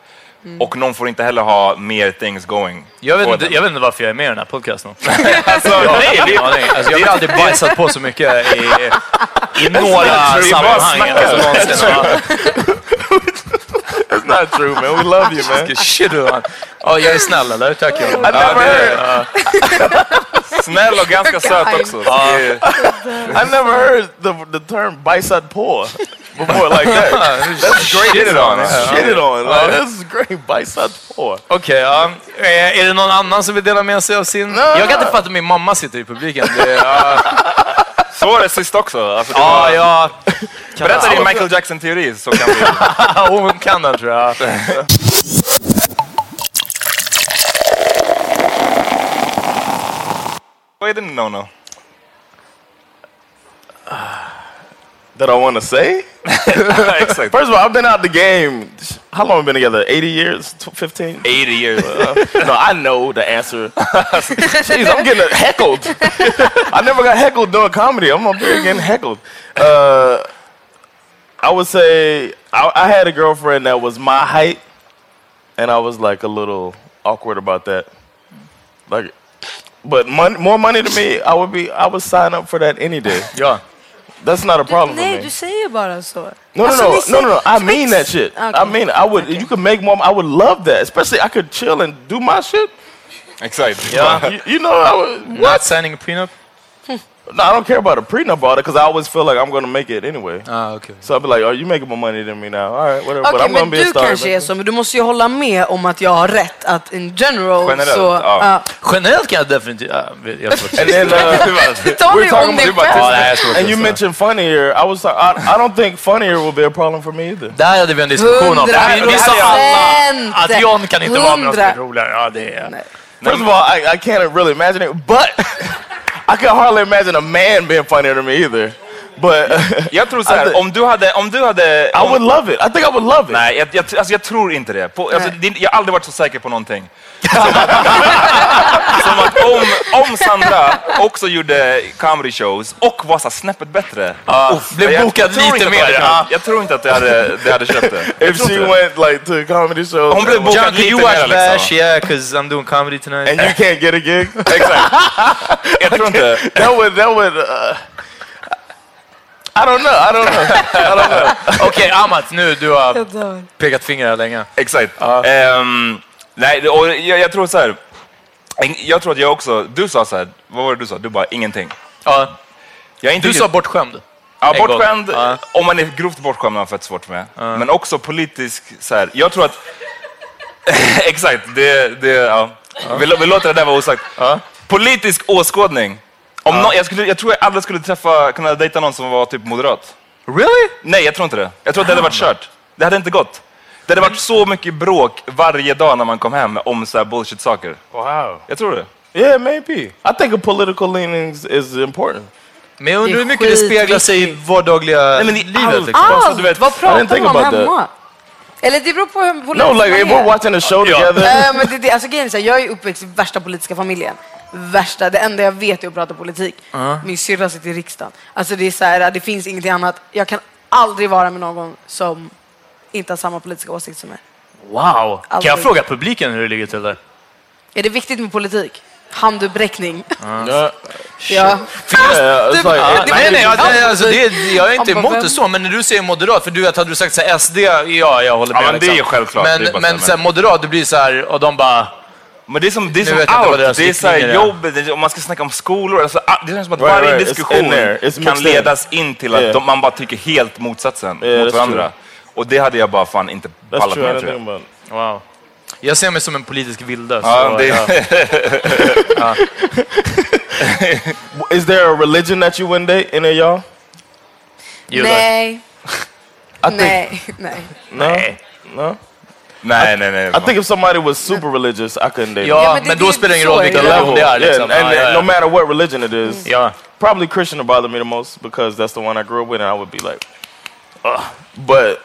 Och någon får inte heller ha mer things going. jag, vet inte, jag vet inte varför jag är med i den här podcasten. Alltså, Jag, nej, det, alltså, jag har aldrig bajsat på så mycket i, i några sammanhang. Alltså, någonsin. That's not true, man. We love you, man. Shit, du, man. Ja, jag är snäll eller? Tack never heard. snäll och ganska söt också. Är- I never heard the the term "bicep poor" before like that. That's great. Shit it on. Shit it on. Like, this is great. Bicep poor. Okej, ja. Eh, är det någon annan som vill dela med sig av sin? Jag kan inte fatta att min mamma sitter i publiken. Det, Så var det sist också. Alltså, det ja, var, ja. Berätta din Michael Jackson-teori så kan vi... Hon kan den tror jag. Vad är det no-no? That I want to say. First of all, I've been out the game. How long have we been together? 80 years? 15? 80 years. no, I know the answer. Jeez, I'm getting heckled. I never got heckled doing comedy. I'm up here getting heckled. Uh, I would say I, I had a girlfriend that was my height, and I was like a little awkward about that. Like, but mon- more money to me, I would be. I would sign up for that any day. Ja. That's not a problem for Nej, me. du säger bara så. No, no, Alltså, no, no, säger- no, no. I mean that shit. Okay. I mean, I would. You could make more. I would love that. Especially, I could chill and do my shit. Exakt. Ja. You, you know, I would. Not signing a prenup? No, I don't care about a prenup about it because I always feel like I'm going to make it anyway. Ah, okay. So I'll be like, "Oh, you making more money than me now? All right, whatever." but Okej, I'm going men to be a du star. kanske är så, men du måste ju hålla med om att jag har rätt. Att in general Generellt, så... ja. ja. Generellt kan jag definitivt... Ja, jag tror And then, uh, Ta we're talking om dig about- själv. jag tror and you mentioned funnier. I was. I, I don't think funnier will be a problem for me either. Där hade vi en diskussion om. Vi, sa alla att. John kan inte vara med någon som är roligare. Ja, det är... First of all, I, I can't really imagine it, but I can hardly imagine a man being funnier than me either. But Jag tror så I här, think- om du hade... Om du hade I om, would love it. I think I would love it. Nej, jag, jag, alltså jag tror inte det. På, alltså, det. Jag har aldrig varit så säker på någonting. Som att om, om Sandra också gjorde comedy shows och var så snäppet bättre. uff, blev jag- bokad jag tror lite inte att mer, det hade- ja. Jag tror inte att det hade, det hade köpt det. Jag If she went like to comedy shows, Hon blev bokad lite you mer watch Bash? liksom. Yeah, because I'm doing comedy tonight. and you can't get a gig, Exakt. Jag tror inte... that would that would. Uh, I don't know. I don't know. I don't know. Okej, Amat, nu du har pekat finger här länge. Exakt. Ehm, nej, och jag, jag tror så här. Jag tror att jag också... Du sa så här, vad var det du sa? Du bara ingenting. Ja. Jag inte Du sa bortskämd. Ja, bortskämd, Ja. om man är grovt bortskämd har man fett svårt med. Men också politisk, så här, jag tror att... Exakt, det, det, ja. Vi, vi låter det där vara osagt. Politisk åskådning. Om nå- jag, skulle, jag tror jag aldrig skulle träffa, kunna dejta någon som var typ moderat. Really? Nej, jag tror inte det. Jag tror att det hade varit kört. Det hade inte gått. Det hade varit så mycket bråk varje dag när man kom hem om så här bullshit-saker. Wow. Jag tror det. Yeah, maybe. I think a political leanings is important. Men jag undrar hur mycket det speglar sig i vardagliga Nej, men i livet. allt. Liksom. Alltså, Allt! du vet, Vad pratar man om hemma? Eller det beror på hur politisk No, like man if är. we're watching a show together. Eh, men det, det, alltså, grejen är så här, jag är uppväxt i värsta politiska familjen. Värsta. Det enda jag vet är att prata politik. Min syrra sitter i riksdagen. Alltså det är så här, det finns ingenting annat. Jag kan aldrig vara med någon som inte har samma politiska åsikt som mig. Wow! Kan jag Aldrig. fråga publiken hur det ligger till där? Är det viktigt med politik? Handuppräckning. Ja. Ja, nej, nej, alltså, det, jag är inte emot det så, men när du säger moderat, för du vet, hade du sagt så här, SD, ja, jag håller med. Ja, men det är ju självklart. Men, Det är bara men så här, moderat, det blir så här, och de bara... Men det är som, det är som allt. Det är så här riktlinjer är. jobb, det är, om man ska snacka om skolor. Alltså, ah, det känns som att Right, varje right. Diskussion. It's kan ledas in till att Yeah. de, man bara tycker helt motsatsen Yeah, mot varandra. true. Och det hade jag bara fan inte pallat med tror jag. Wow. Jag ser mig som en politisk vilde. Ja, det, ja. Is there a religion that you wouldn't date, any of y'all? Nej. Think Nej. Nej. no, no. Nej, nej, nej. I think if somebody was super religious, I couldn't date Ja, Ja, men då spelar det ingen roll vilken religion det är. Liksom. Yeah, and, and no matter what religion it is, Ja. probably Christian would bother me the most because that's the one I grew up with, and I would be like, Ugh. but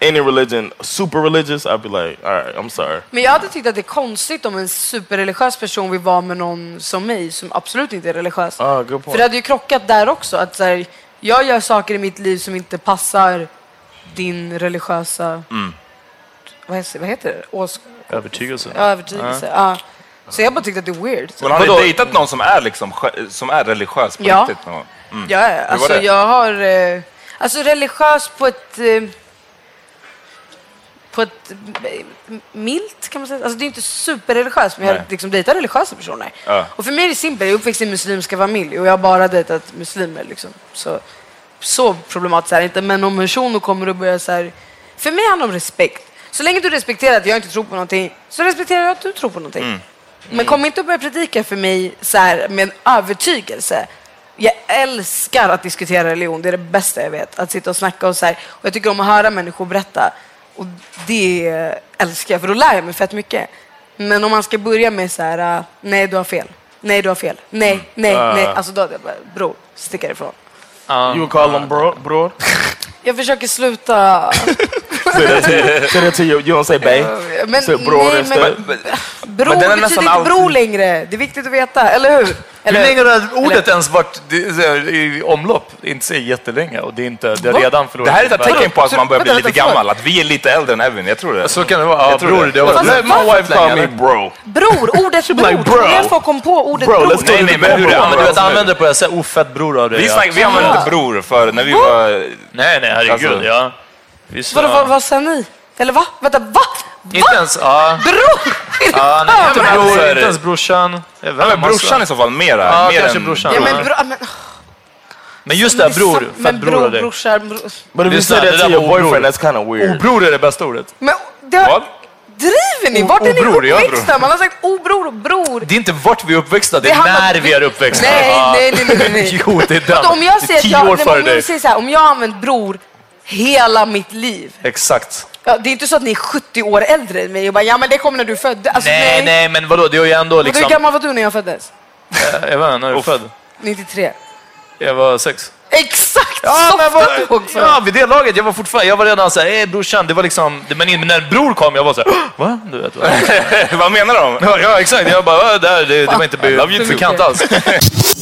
any religion, super religious, I'd be like, all right, I'm sorry. Men jag hade tyckt att det är konstigt om en superreligiös person vill vara med någon som mig som absolut inte är religiös. Ah, good För point. det hade ju krockat där också. Att så här, jag gör saker i mitt liv som inte passar din religiösa... Vad, heter, vad heter det? Ås... Övertygelse. Ja, övertygelse. Ja. Så jag bara tyckte att det är weird. Men har ni dejtat någon som är, liksom, som är religiös på Ja. riktigt? Mm. Ja, ja, alltså jag har... Eh, alltså religiös på ett... Eh, på ett eh, milt kan man säga. Alltså det är inte superreligiöst men jag har liksom dejtat religiösa personer. Ja. Och för mig är det simpelt, jag är uppväxt i en muslimska familj och jag har bara dejtat muslimer liksom. Så, så problematiskt är det inte. Men om en person kommer och börjar så här... För mig handlar det om respekt. Så länge du respekterar att jag inte tror på någonting så respekterar jag att du tror på någonting. Men kom inte och börja predika för mig så här, med en övertygelse. Jag älskar att diskutera religion, det är det bästa jag vet. Att sitta och snacka och så här. Och jag tycker om att höra människor berätta. Och det älskar jag, för då lär jag mig fett mycket. Men om man ska börja med så här, uh, nej du har fel, nej du har fel, nej, nej, nej. Alltså då hade jag bara, bror, stick härifrån. You would call them bro, bro? Jag försöker sluta. you. You don't say bay. Men, Say bror nej, men, bror men är betyder nästan inte bror alltid- längre. Det är viktigt att veta, eller hur? Hur Eller, länge har det ordet ens varit det, så i omlopp? Det är inte så jättelänge och det är inte, det Va? redan förlorat. Det här är ett tecken på att Så- man börjar bli lite gammal. Att vi är lite äldre än Evin. Jag tror det. Så kan det vara. Ja, Jag bror, det. det varit... Let my wife call me bro. bror, ordet bror. like, Tror du bro. jag får kom på ordet Bro, bror? go Nej, nej, men hur är det? Ja, men du vet, Ja. använder på det så här, oh, fett bror av dig. Vi, ja. snack, vi använde inte bror för när vi var... Nej, nej, herregud. Alltså- ja. Visst, Vadå, ja. vad, vad sa ni? Eller va? Vänta, va? Inte Va? ens... Ja. Bror! Ja, nej, inte, men bror, inte ens brorsan. Ja, men inte, brorsan i så fall mera. Ja, mer kanske än brorsan. Ja, men bror... Men, Men just det bror. Fett men bror bror, brorsar... Bror. You Lyssna, say det där your boyfriend, obror. that's kind of weird. Obror är det bästa ordet. Men det har... Vad? Driver ni? Vart är ni uppväxta? Man har sagt obror och bror. Det är inte vart vi är uppväxta, det Det är handlar- när vi är uppväxta. Nej, Ja. nej, nej, nej, nej. Jo, det är den. Om jag Det är säger jag, år nej, före men om jag säger så här, om jag har använt bror hela mitt liv. Exakt. Ja, det är inte så att ni är 70 år äldre än mig och bara ja men det kom när du föddes. Alltså, Nej, nej, men vadå, det är ju ändå liksom... Hur gammal var du när jag föddes? Eh, Jag vet inte, när är du född? 93. Jag var sex. Exakt! Ja, men vad, ja, vid det laget, jag var fortfarande, jag var redan såhär, eh brorsan, det var liksom, men när bror kom, jag var såhär, va? Du vet, va? Vad menar de? Ja, ja, exakt, jag bara, "Äh, där, det, det var inte bekant alls.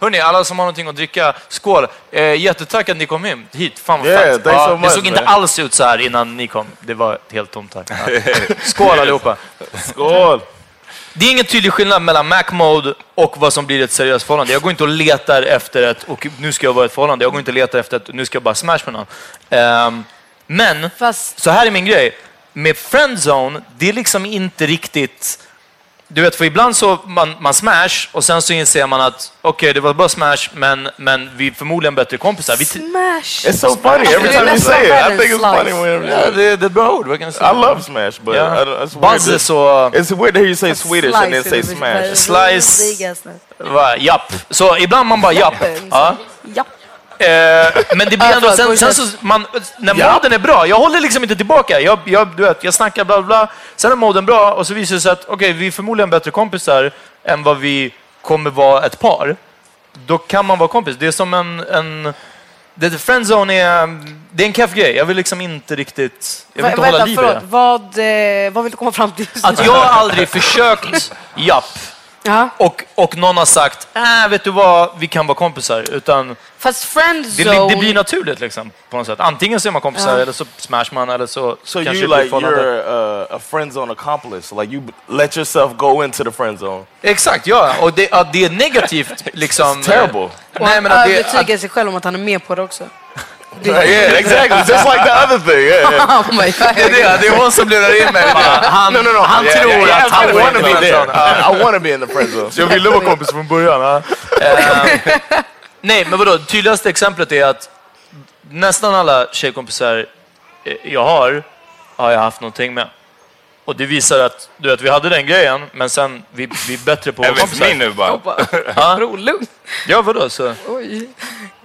Hörni, alla som har någonting att dricka, skål! Eh, jättetack att ni kom in hit. Fan vad Yeah, fett. so det såg inte alls ut så här innan ni kom. Det var helt tomt här. Ja. Skål allihopa! Skål! Det är ingen tydlig skillnad mellan Mac Mode och vad som blir ett seriöst förhållande. Jag går inte och letar efter ett, och nu ska jag vara ett förhållande. Jag går inte och letar efter ett, nu ska jag bara smash med någon. Ehm, men, så här är min grej. Med friendzone, det är liksom inte riktigt... Du vet, för ibland så man, man smash och sen så inser man att okej, det var bara smash, men, men vi är förmodligen bättre kompisar. Vi Smash! It's so funny every time you say it. I think it's funny whenever Ja, det, är ett bra ord. Vad kan? I love Smash, but. I don't- it's weird. Buzz är så... It's weird to hear you say Swedish and then say Smash. Slice. Va, japp. Så ibland man bara japp. Ja. Japp. Eh, men det blir Ja, ändå, förlåt, sen, sen så, man, när moden är bra, jag håller liksom inte tillbaka. Jag, jag, du vet, jag snackar bla bla. Sen är moden bra och så visar det sig att okej, vi är förmodligen bättre kompisar än vad vi kommer vara ett par. Då kan man vara kompis. Det är som en... en det, friendzone är, det är en keff grej. Jag vill liksom inte riktigt... Jag vill inte Va- hålla vänta, liv i det. Vad, eh, vad vill du komma fram till? Att jag aldrig försökt japp. Och, och någon har sagt, äh, vet du vad, vi kan vara kompisar. Utan Fast friendzone... det, blir- det blir naturligt liksom, på något sätt. Antingen så är man kompisar Ja. eller så smash man eller så, So kanske you det blir like förhållande. you're uh, a friend zone accomplice. Like you let yourself go into the friend zone. Exakt, ja. Och det, att det är negativt liksom. It's terrible. Och Nej, men att det, övertygar att, sig själv om att han är med på det också. Yeah, exactly. Just like the other thing. Yeah, yeah. oh my God. det, är det, det är hon som lurar in mig. Han, No, no, no. han Yeah, tror yeah, yeah, att han wanna in i be there. friendzone. I, to be in the friend zone. Så jag ville vara kompis från början. Ja. Eh, nej, men vadå? Tydligaste exemplet är att nästan alla tjejkompisar eh, jag har, har jag haft någonting med. Och det visar att du vet, vi hade den grejen, men sen vi, vi är bättre på att vara Även ni nu bara. Ja. Bro, lugn. Ja, vadå? Så. Oj.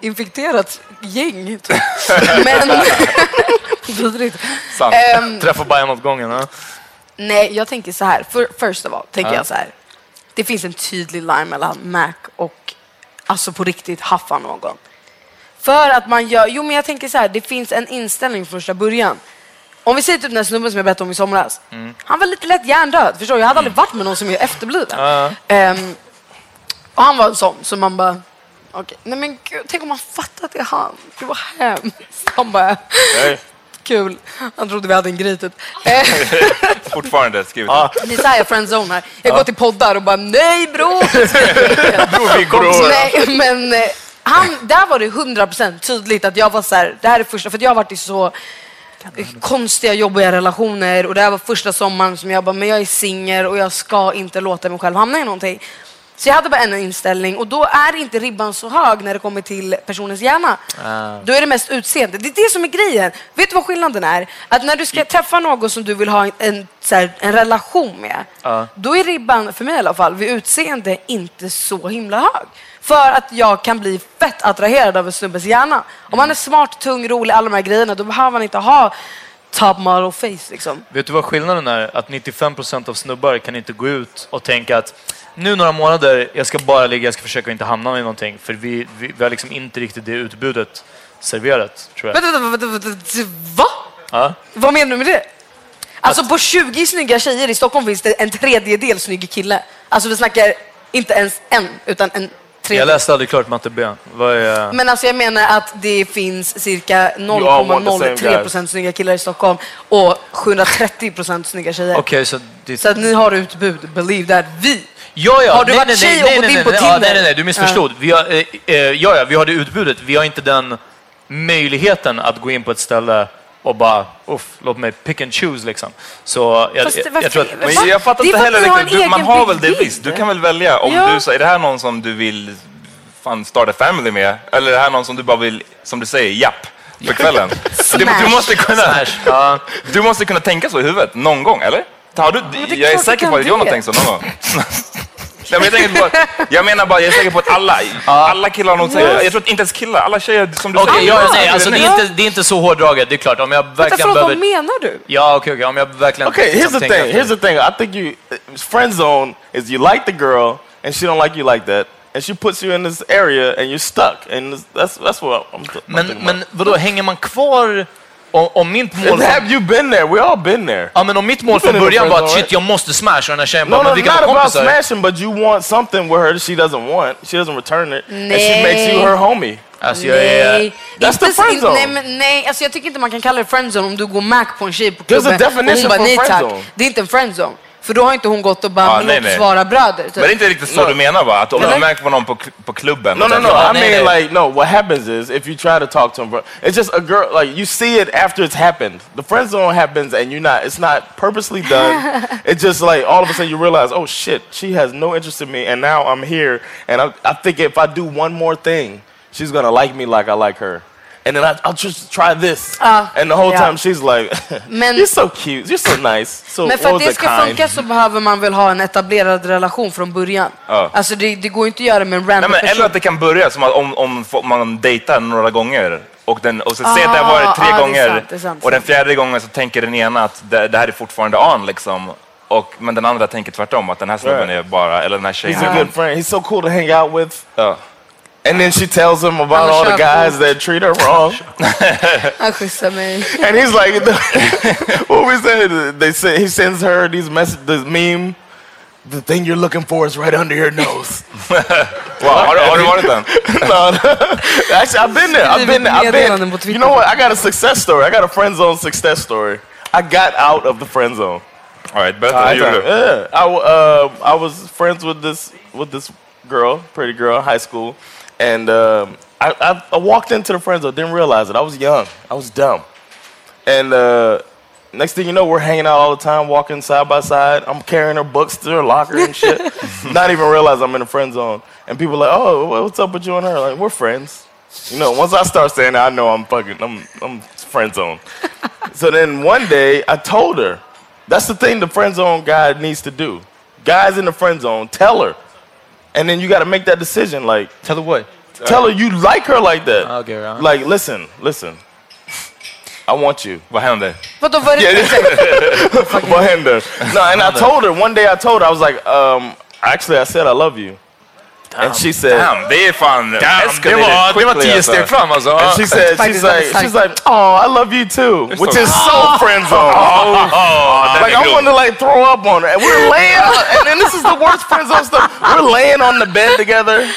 Infekterat gäng. typ. Men... Vidrigt. Sant. Ehm, Träffa bara en åt gången. Ja. Nej, jag tänker så här. För, first of all, tänker Ja. jag så här. Det finns en tydlig line mellan Mac och alltså på riktigt haffa någon. För att man gör, jo men jag tänker så här, det finns en inställning från första början. Om vi säger typ den här snubben som jag berättade om i somras. Mm. Han var lite lätt hjärndöd, förstår du? Jag hade aldrig varit med någon som är efterbliven. Ehm, och han var en sån, så man bara, okej, nej men gud, tänk om man fattar att det är han. Det var hemskt. Han bara, Nej. kul. Han trodde vi hade en grej typ. Eh, Fortfarande skrivit. det är så här jag friendzone här. Jag går till poddar och bara, nej bror! nej, men eh, han, där var det 100% tydligt att jag var så här, det här är första, för jag har varit i så konstiga, jobbiga relationer och det här var första sommaren som jag bara, men jag är singel och jag ska inte låta mig själv hamna i någonting. Så jag hade bara en inställning och då är inte ribban så hög när det kommer till personens hjärna. Då är det mest utseende. Det är det som är grejen. Vet du vad skillnaden är? Att när du ska träffa någon som du vill ha en, en, här, en relation med, Ja. då är ribban, för mig i alla fall, vid utseende inte så himla hög. För att jag kan bli fett attraherad av en snubbes hjärna. Om han är smart, tung, rolig, alla de här grejerna, då behöver han inte ha top model face liksom. Vet du vad skillnaden är? Att 95% av snubbar kan inte gå ut och tänka att nu några månader, jag ska bara ligga, jag ska försöka inte hamna i någonting. För vi, vi, vi har liksom inte riktigt det utbudet serverat, tror jag. Vänta, vänta, vänta, vänta, va? Ja. Vad menar du med det? Alltså på 20 snygga tjejer i Stockholm finns det en tredjedel snygg kille. Alltså vi snackar inte ens en, utan en Jag tredjedel. läste aldrig klart matte B. Är... Men alltså jag menar att det finns cirka all want the same 0,03 procent snygga killar i Stockholm och 730 procent snygga tjejer. Okej, så... Det... Så att ni har utbud, believe that. Vi! Ja, ja. Har du nej, varit tjej och gått in på Tinder? Ja, nej, nej, nej, du missförstod. Vi har, eh, eh, ja, ja, vi har det utbudet. Vi har inte den möjligheten att gå in på ett ställe och bara, uff, låt mig pick and choose liksom. Så jag, Fast jag, varför- jag tror att... Men jag fattar inte heller riktigt. man har väl det visst. Du kan väl välja om Ja. du, så är det här någon som du vill fan starta family med? Eller är det här någon som du bara vill, som du säger, japp, för kvällen? du, du, måste kunna, Smash. Du måste kunna tänka så i huvudet någon gång, eller? Har du, jag är säker på att John har tänkt så någon gång. Nej, men jag, tänker på, jag menar bara, jag är säker på att alla, alla killar har nog sagt Jag tror att inte ens killar, alla tjejer som du Okej, säger. ja, har nej, alltså det är, inte, det är inte så hårdraget, det är klart. Om jag Vänta, verkligen vad behöver... menar du? Ja, okej, okej. Om jag verkligen... Okay, here's liksom the thing. Here's the thing. I think you friend zone is you like the girl and she don't like you like that, and she puts you in this area and you're stuck, and that's that's what I'm. I'm Men, thinking men vadå, hänger man kvar om, om mitt mål... Från, have you been there? We all been there. ja, men om mitt mål från början var att friendzone, shit, jag måste smash den här tjejen No, no, not about kompisar. smashing, but you want something with her that she doesn't want. She doesn't return it, and she makes you Nej. her homie. Alltså, jag. Nej, That's inte the så- friend zone. Nej, men, nej alltså jag tycker inte man kan kalla det friendzone om du går mac på en tjej på There's a klubben och definition hon bara for nej tack. friendzone. Det är inte en friendzone. För då har inte hon gått och bara, Ja, men nej, låt oss nej. vara bröder. Typ. Men det är inte riktigt så No. du menar va? Att om du märker på någon på, på klubben. No, och no, no. I mean, like, no. What happens is if you try to talk to him, bro, it's just a girl. Like you see it after it's happened. The friend zone happens, and you're not. It's not purposely done. it's just like all of a sudden you realize, oh shit, she has no interest in me, and now I'm here, and I, I think if I do one more thing, she's gonna like me like I like her. And then I, I'll just try this, Ah, and the whole yeah. time she's like, Men- "You're so cute, you're so nice, so Men för att det ska kind?" funka så behöver man väl ha en etablerad relation från början. Ja. Alltså det, det går inte att göra med en Nej, random men, eller person. att det kan börja som att om, om få- man dejtar några gånger och, den, och så säg att det har varit tre Ah, ja, det är gånger sant, det är sant, och den sant. fjärde gången så tänker den ena att det, det här är fortfarande on liksom. Och, men den andra tänker tvärtom, att den här snubben Right. är bara, eller den här tjejen He's a är... good friend. He's so cool to hang out with. Ja. And then she tells him about all the guys that treat her wrong. Han skjutsar mig. And he's like, what we said? They say he sends her these message, this meme. The thing you're looking for is right under your nose. Wow, har, du- har du varit den? no, no. actually, I've been there. I've been there. I've been. Twitter. You know what? I got a success story. I got a friend zone success story. I got out of the friend zone. All right, berätta, hur gjorde? Yeah, I, w- uh, I was friends with this with this girl, pretty girl, high school, and um, I, I, I walked into the friend zone. Didn't realize it. I was young. I was dumb. And uh, next thing you know, we're hanging out all the time, walking side by side. I'm carrying her books to her locker and shit. Not even realize I'm in the friend zone. And people are like, "Oh, what's up with you and her?" Like, we're friends. You know, once I start saying that, I know I'm fucking, I'm, I'm friend zone. so then one day, I told her, that's the thing the friend zone guy needs to do. Guys in the friend zone, tell her. And then you got to make that decision. Like, Tell her what? tell her you like her like that. Okay, right. Like, listen, listen. I want you. Vad hände? Vadå, vad är det? What? No, and I told her, one day I told her, I was like, um, actually, I said I love you. And she said, Damn, det är fan det escalated det var quickly, tio alltså. steg fram alltså. and she said, she's like, she's like, oh, I love you too, which is so friend zone. Oh, oh, oh den Like I grov. want to like throw up on her, and we're laying, on, and then this is the worst friend zone stuff. We're laying on the bed together,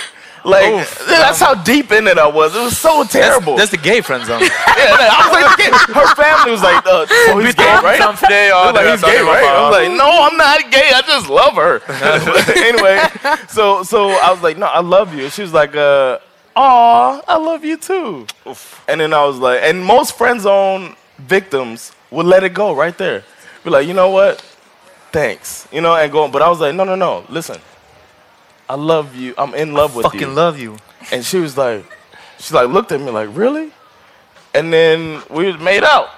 like that's how deep in it I was. It was so terrible. That's the gay friend zone. yeah, I was like, okay. her family was like, uh, so he's gay, right? They ja. like, he's gay, jag, det var right? I was like, no, I'm not gay. I just love her. anyway, so so I was like, no, I love you. She was like, uh, aw, I love you too. And then I was like, and most friend zone victims would let it go right there. Be like, you know what? Thanks. You know, and go. On, but I was like, no, no, no. Listen, I love you. I'm in love with you. Fucking love you. And she was like, she like looked at me like, really? And then we made out.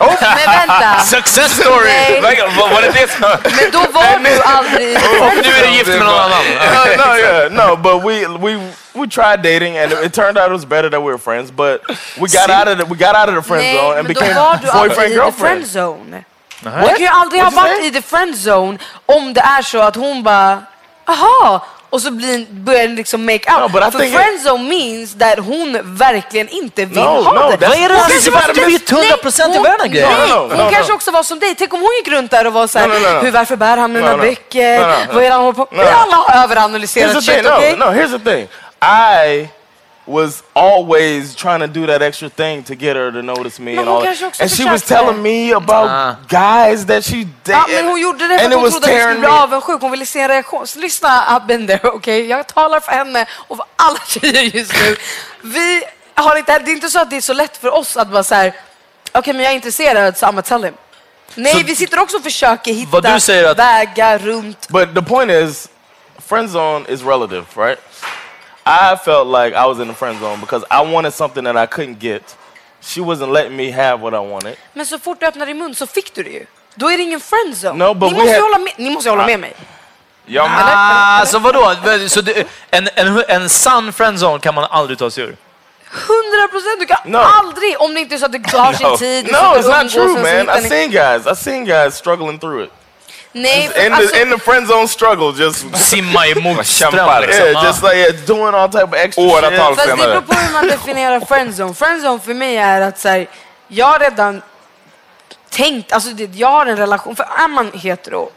Men vänta. Success story! Nej. Vad vad var det det som... Men då var du aldrig... Och nu är du gift med någon annan. no, no, yeah, no. But we we we tried dating, and it, it turned out it was better that we were friends. But we got out of the, we got out of the friend Nej, zone and became var boyfriend i the friend girlfriend. zone. Du kan ju aldrig ha you varit say? i the friend zone um, om det är så att hon bara, aha, och så blir, börjar ni liksom make out. No, I För think friend zone means that hon verkligen inte vill No, ha no, det. Vad är det Hon här kanske som bli 100% i hon- världen grejer? Nej, hon kanske också var som dig. Tänk om hon gick runt där och var no, no. hur, varför bär han mina böcker? Vad är det han håller på No. Vi alla har överanalyserat shit, okej? No, no. Here's the thing. I was always trying to do that extra thing to get her to notice me Men and all. kanske också And she was telling me about Ah. guys that she dated. Ja, men hon gjorde det för and att it hon was trodde att du skulle tearing bli me. avundsjuk. Hon ville se en reaktion. Så lyssna, I've been there, okej? Jag talar för henne och för alla tjejer just nu. Vi har inte, det är inte så att det är så lätt för oss att bara så här, Okej, men jag är intresserad, så I'm tell him. Nej, vi sitter också och försöker hitta Vad att- vägar runt. But the point is, friend zone is relative, right? I felt like I was in the friend zone because I wanted something that I couldn't get. She wasn't letting me have what I wanted. Men så fort du öppnar din mun så fick du det ju. Då är det ingen friendzone. No, but ni, we måste had- hålla med, ni måste hålla med mig. Ja, men, Ah, alltså vadå? Så det, en, en, en sann friendzone kan man aldrig ta sig ur? 100 procent! Du kan No. aldrig, om det inte är så att du har sin No, tid, du no sitter it's och not umgås true, och så man. hittar I've ni- seen guys. I've seen guys struggling through it. Nej, In för, the alltså, in the friend zone struggle, just Simma emot kämpar, liksom. yeah, Ah. just like yeah, doing all type of extra Åratal shit. fast det senare. beror på hur man definierar friendzone. Friendzone för mig är att så här, jag har redan tänkt, alltså det, jag har en relation, för är man hetero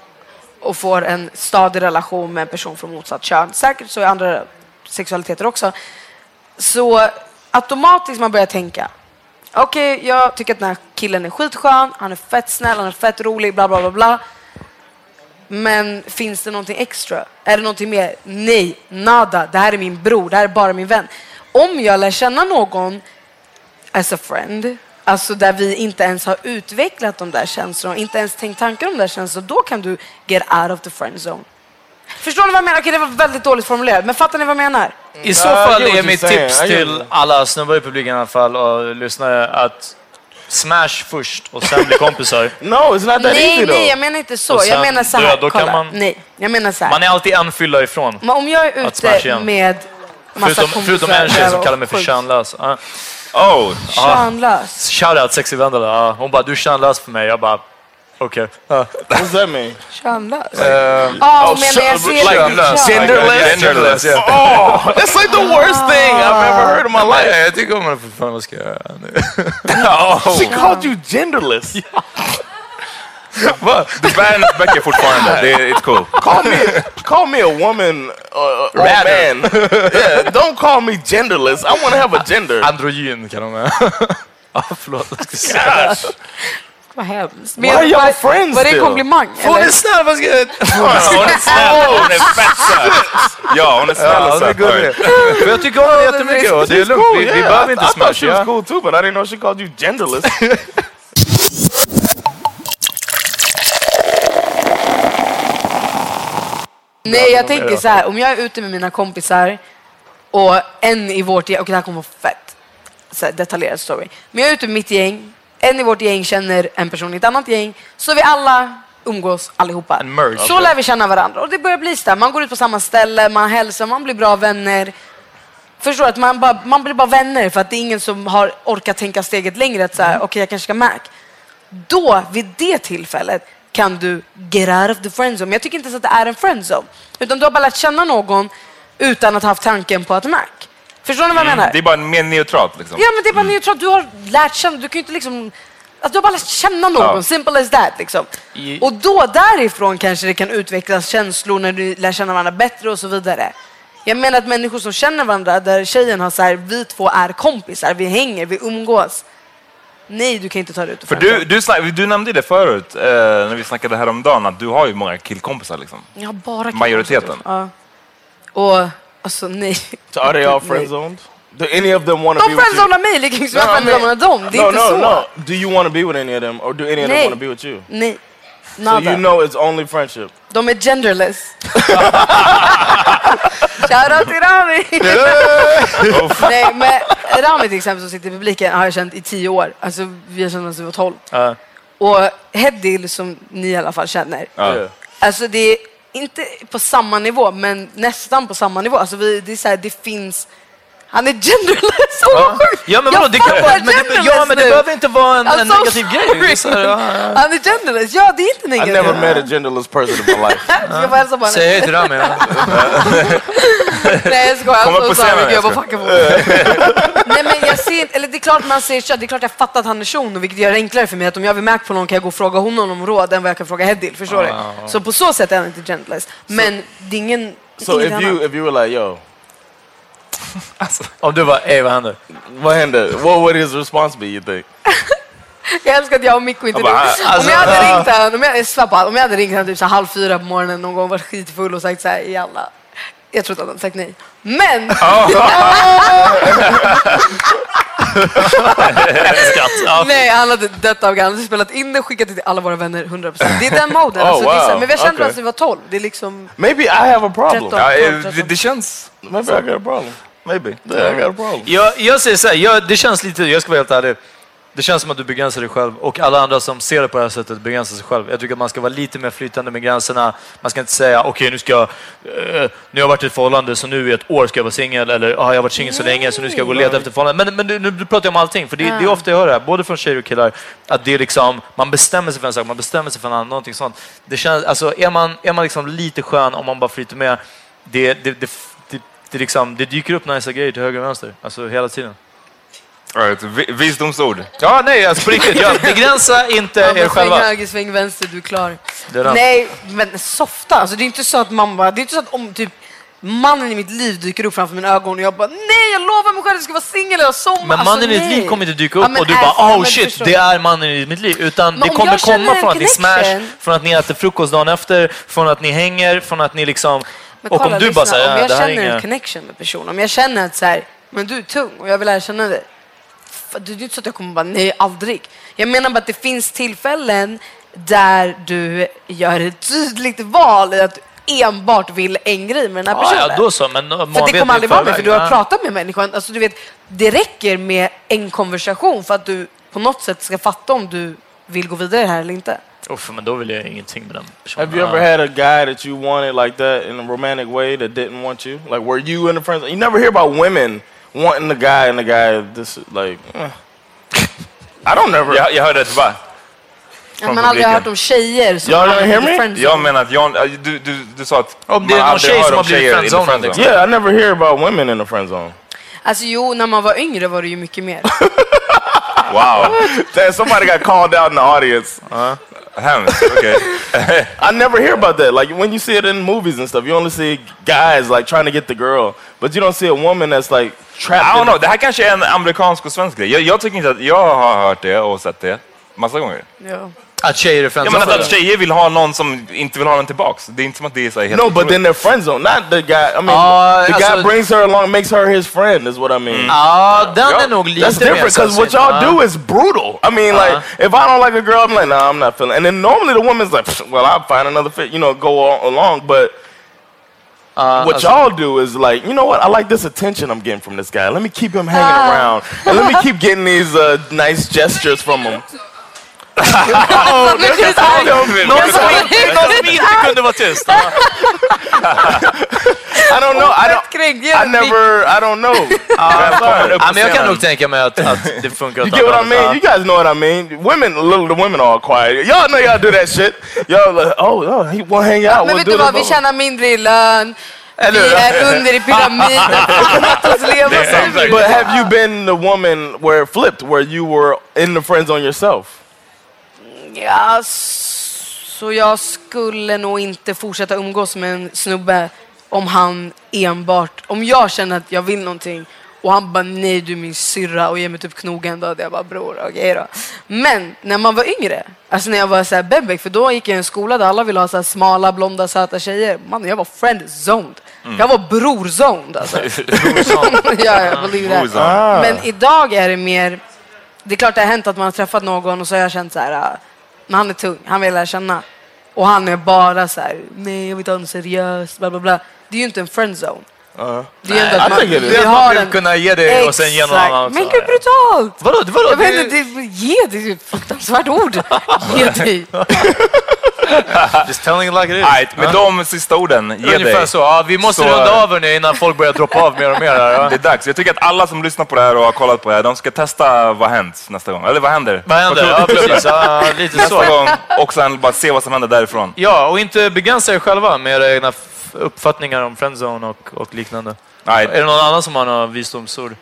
och får en stadig relation med en person från motsatt kön, säkert så är andra sexualiteter också, så automatiskt man börjar tänka Okej, jag tycker att den här killen är skitskön, han är fett snäll, han är fett rolig, bla bla bla bla. Men finns det någonting extra? Är det någonting mer? Nej, nada. Det här är min bror, det här är bara min vän. Om jag lär känna någon as a friend, alltså där vi inte ens har utvecklat de där känslorna, inte ens tänkt tankar om de där känslorna, då kan du get out of the friend zone. Förstår ni vad jag menar? Okej, det var väldigt dåligt formulerat, men fattar ni vad jag menar? I så fall är mitt tips till alla snubbar i publiken i alla fall och lyssnare att smash först och sen bli kompisar. No, it's not that Nej, easy though. nej, jag menar inte så. Sen- Jag menar så då- här, då kan kolla. man- Nej, jag menar så här. Man är alltid en fylla ifrån. Men om jag är ute med massa Förutom, förutom en tjej som kallar mig för könlös. Ah. Oh, Könlös. Shoutout sexy Vendela. Ah. Hon bara, du är könlös för mig. Jag bara, okej. Ah. What does that mean? Könlös? Ja, hon menar jag ser like kön. genderless. genderless. Oh, that's like the worst thing I've ever heard in my life. Nej, jag tycker om henne fortfarande. Vad ska jag göra nu? She called you genderless. Du bär hennes böcker fortfarande. Det är, it's cool. call me, call me a woman uh, or a man. Yeah, don't call me genderless. I want to have a gender. Androgyn kan hon med. Ja, förlåt. Jag ska säga. Gosh. Vad hemskt. Why are y'all friends Var det en komplimang? Hon är snäll, vad ska jag... Hon är snäll. Hon är fett söt. Ja, hon är snäll Ja, och söt. För jag tycker om henne jättemycket och det är lugnt. Vi, vi behöver inte I thought smasha. she was cool too, but I didn't know she called you genderless. Nej, jag tänker så här. Om jag är ute med mina kompisar och en i vårt gäng, och det här kommer vara fett så här, detaljerad story. Men jag är ute med mitt gäng, en i vårt gäng känner en person i ett annat gäng, så vi alla umgås allihopa. Så lär vi känna varandra och det börjar bli så här. Man går ut på samma ställe, man hälsar, man blir bra vänner. Förstår? Att man, bara, man blir bara vänner för att det är ingen som har orkat tänka steget längre. Att så här, okej, jag kanske ska Mac. Då, vid det tillfället, kan du get out of the friend zone. Men jag tycker inte ens att det är en friend zone. Utan du har bara lärt känna någon utan att ha haft tanken på att Mac. Förstår ni vad jag menar? Det är bara mer neutralt liksom. Ja, men det är bara neutralt. Du har lärt känna, du kan ju inte liksom... Alltså, du har bara lärt känna någon, Ja. simple as that. Liksom. I- Och då därifrån kanske det kan utvecklas känslor när du lär känna varandra bättre och så vidare. Jag menar att människor som känner varandra, där tjejen har så här, vi två är kompisar, vi hänger, vi umgås. Nej, du kan inte ta det ut För du, du, snack, du nämnde det förut, eh, när vi snackade häromdagen, att du har ju många killkompisar liksom. Jag har bara killar Majoriteten. Ja. Och alltså nej. So are they all Nej. friend zoned? Do any of them want to De be with you? friendzonar mig lika mycket som jag No, I mean- friendzonar dem. Det är no, inte no, så. no. Do you want to be with any of them, or do any of them Nej. want to be with you? Nej. So Nada. you know it's only friendship. De är genderless. Shoutout till Rami! Nej, men Rami till exempel som sitter i publiken har jag känt i tio år. Alltså vi har känt sedan vi var tolv. Ja. Och Hedil som ni i alla fall känner. Yeah. Alltså det är inte på samma nivå men nästan på samma nivå. Alltså vi, det är så här, det finns Han är genderless! Sjukt! Ja, men Jag vadå? Det, fattar kan, men det, ja, men det nu. behöver inte vara en, I'm en so negativ grej. Det är så här, sorry. ja, ja. Han är genderless, ja det är inte I negativt. never met a genderless person in my life. Jag hälsa på. Säg hej till Rami. ja. Nej jag skojar, Kom upp I'm på so sorry. scenen, Gud, jag jag bara fuckar på Nej men jag ser inte, eller det är klart man ser kött, det är klart jag fattar att han är shuno vilket gör det enklare för mig att om jag vill märka på någon kan jag gå och fråga honom om råd än vad jag kan fråga Hedil, förstår du? Så på så sätt är han inte genderless. Men det är ingen, So if annat. you if you were like, yo, Om du bara, ey vad händer? what hände? What would his response be? You think? Jag älskar att jag och Mikko inte... Bara, om alltså, jag hade ja. ringt han, om jag, om hade ringt han typ så halv fyra på morgonen någon gång, varit skitfull och sagt så här jalla. Jag tror inte att han hade sagt nej. Men! Nej, han hade dött av Han hade spelat in och skickat det till alla våra vänner 100%. Det är den moden. Oh, alltså, det är så här, wow. men vi känt Okay. sedan vi var 12. Det är liksom... Maybe I have a problem. 13, Ja, 12, eh, det, 13. det känns... Maybe I got a problem. Maybe. Yeah, I got a problem. Jag, jag säger så här, jag, det känns lite, jag ska vara helt ärlig, det känns som att du begränsar dig själv och alla andra som ser det på det här sättet begränsar sig själv. Jag tycker att man ska vara lite mer flytande med gränserna. Man ska inte säga okej nu ska jag, eh, nu har jag varit i ett förhållande så nu i ett år ska jag vara singel eller ah, jag har varit singel så länge så nu ska jag gå och leta efter förhållande. Men, men nu du pratar jag om allting för det, det är ofta jag hör det här, både från tjejer och killar, att det är liksom, man bestämmer sig för en sak, man bestämmer sig för en annan, någonting sånt. Det känns, alltså är man, är man liksom lite skön om man bara flyter med, det, det, det, det, det, liksom, det dyker upp nice grejer till höger och vänster, alltså hela tiden. Vi- visdomsord. Ja, nej, alltså på riktigt. Ja, begränsa inte Ja, er men sväng själva. höger, sväng vänster, du är klar. Är. Nej, men softa. Alltså, det är inte så att man bara, det är inte så att om typ mannen i mitt liv dyker upp framför mina ögon och jag bara nej, jag lovar mig själv att jag ska vara singel hela sommaren. Men mannen alltså, i ditt nej. liv kommer inte dyka Ja, upp men och du är- bara ja, oh shit, förstår det är mannen i mitt liv. Utan Men det om kommer komma en från att ni smash, från att ni äter frukost dagen efter, från att ni hänger, från att ni liksom... Men och kolla, om du lyssna, bara säger om "Ja, jag det här är känner en inga... connection med personen, om jag känner att så här, men du är tung och jag vill erkänna det. Det är inte så att jag kommer bara, nej aldrig. Jag menar bara att det finns tillfällen där du gör ett tydligt val i att du enbart vill en grej med den här Ja, personen. ja, då så, men man För det kommer aldrig vara med, för du har Ja. pratat med människan. Alltså, du vet, det räcker med en konversation för att du på något sätt ska fatta om du vill gå vidare här eller inte. Uff, men då vill jag ingenting med den personen. Have you ever had a guy that you wanted like that in a romantic way that didn't want you? Like, were you in the friends? You never hear about women wanting the guy and the guy this like. eh. I don't never. Jag, jag hörde det bara. Ja, man har aldrig hört om tjejer som me? friendzone. Jag menar att jag, du, du, du sa att Om det är någon tjej som om har blivit friendzonad, friendzone. liksom. Yeah, I never hear about women in the friend zone. Alltså jo, när man var yngre var det ju mycket mer. Wow, somebody got called out in the audience. Hemskt. Okej. I never hear about that. Like when you see it in movies and stuff, you only see guys like trying to get the girl, but you don't see a woman that's like trapped. I don't know, det här kanske är en amerikansk och svensk grej. Jag, jag tycker inte att jag har hört det och sett det massa gånger. Ja. Att tjejer är Jag menar friendzonade? att tjejer vill ha någon som inte vill ha den tillbaks. Det är inte som att det är så här helt No, but then they're friend zone. Not the guy. I mean, Uh, the guy alltså- brings her along, makes her his friend. Is what I mean. Ja, den Ja, är nog lite That's different because what y'all Ja. do is brutal. I mean, like, if I don't like a girl, I'm like, nah, I'm not feeling. And then normally the woman's like, well, I'll find another fit, you know, go al- along. But Ja, what y'all do is like, you know what? I like this attention I'm getting from this guy. Let me keep him hanging Ah. around, and let me keep getting these uh, nice gestures from him. Någon som inte- någon som inte kunde vara tyst. I don't know. I don't. I never. I don't know. Ja, men jag kan nog tänka mig att, att det funkar You get what I mean? You guys know what I mean. Women, little the women are quiet. Y'all know y'all do that shit. Y'all like, oh, oh he won't hang out. Men we'll vet do du vad, vi tjänar mindre i lön. Eller Vi är under i pyramiden. Låt oss leva Det But have you been the woman where it flipped, where you were in the friend zone yourself? Ja, så jag skulle nog inte fortsätta umgås med en snubbe om han enbart, om jag känner att jag vill någonting och han bara nej du är min syrra och ger mig typ knogen då hade jag bara bror okej då. Men när man var yngre, alltså när jag var så här bebek, för då gick jag i en skola där alla ville ha så här smala, blonda, söta tjejer. Man, jag var friend-zoned. Jag var bror-zoned alltså. ja, jag believe that. Bror-zoned. Men idag är det mer, det är klart det har hänt att man har träffat någon och så har jag känt så här, ah, men han är tung, han vill lära känna. Och han är bara så här, nej jag vill inte ha något seriöst, bla bla bla. Det är ju inte en friendzone. Det är ändå att man, vi Det har vill en... kunna ge det och sen ge någon Exakt. annan också. Men gud brutalt! Vadå? vadå? Jag vet Det- inte, det- ge det är ett fruktansvärt ord. Ge dig. Just telling it like it is. Right, med de sista orden, ge Ungefär dig. så. Ja, vi måste Så- runda av nu innan folk börjar droppa av mer och mer. Här, ja. Det är dags. Jag tycker att alla som lyssnar på det här och har kollat på det här, de ska testa vad hänt nästa gång. Eller vad händer? Vad händer? Ja, precis. Ja, lite Nästa så. gång och sen bara se vad som händer därifrån. Ja, och inte begränsa er själva med era egna uppfattningar om friendzone och, och liknande. Nej, Är det någon annan som har några visdomsord?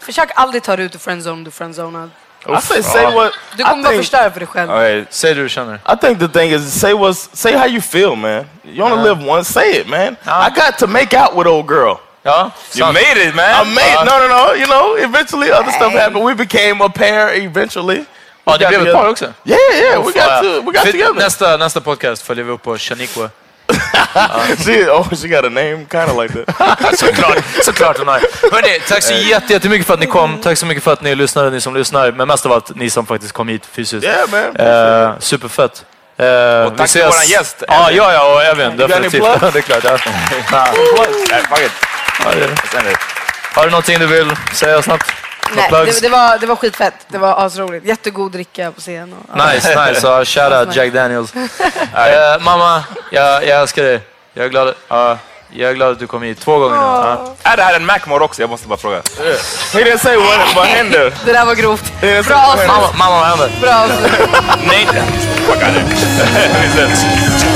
Försök aldrig ta dig ut ur friendzone om du är friendzonad. I say say what Du I kommer bara think. förstöra för dig själv. okej. Säg det du känner. I think the thing is say what's say how you feel, man. You only live once. Say it, man. I got to make out with old girl. Ja, You sant. made it man! I made no, no, no. You know, eventually other stuff happened. We became a pair eventually. Ja, det blev ett par också. Yeah, yeah. We got to. We got together. Nästa, nästa podcast följer vi upp på Shaniqua. she, oh, she got a name kind of like that. såklart, såklart hon har. Hörrni, tack så jätte- jättemycket för att ni kom. Tack så mycket för att ni lyssnade, ni som lyssnar. Men mest av allt ni som faktiskt kom hit fysiskt. Yeah, man. Eh, superfett. Eh, Och tack till våran gäst, Evin. ja, ja, och Evin. Definitivt. det är klart. Ja. It. Har du någonting du vill säga snabbt? Nej, det, det, var, det var skitfett. Det var asroligt. Jättegod dricka på scen. Och, ja. Nice, nice. Uh, shout out. Jack Daniels. Eh, mamma, jag, jag älskar dig. Jag är glad, ja, jag är glad att du kom hit två gånger nu. Ja. Är det här en Macmore också? Jag måste bara fråga. He didn't say what, what händer. Det där var grovt. Bra avslut. Mamma, mamma, vad händer? Bra avslut. Nej, fuck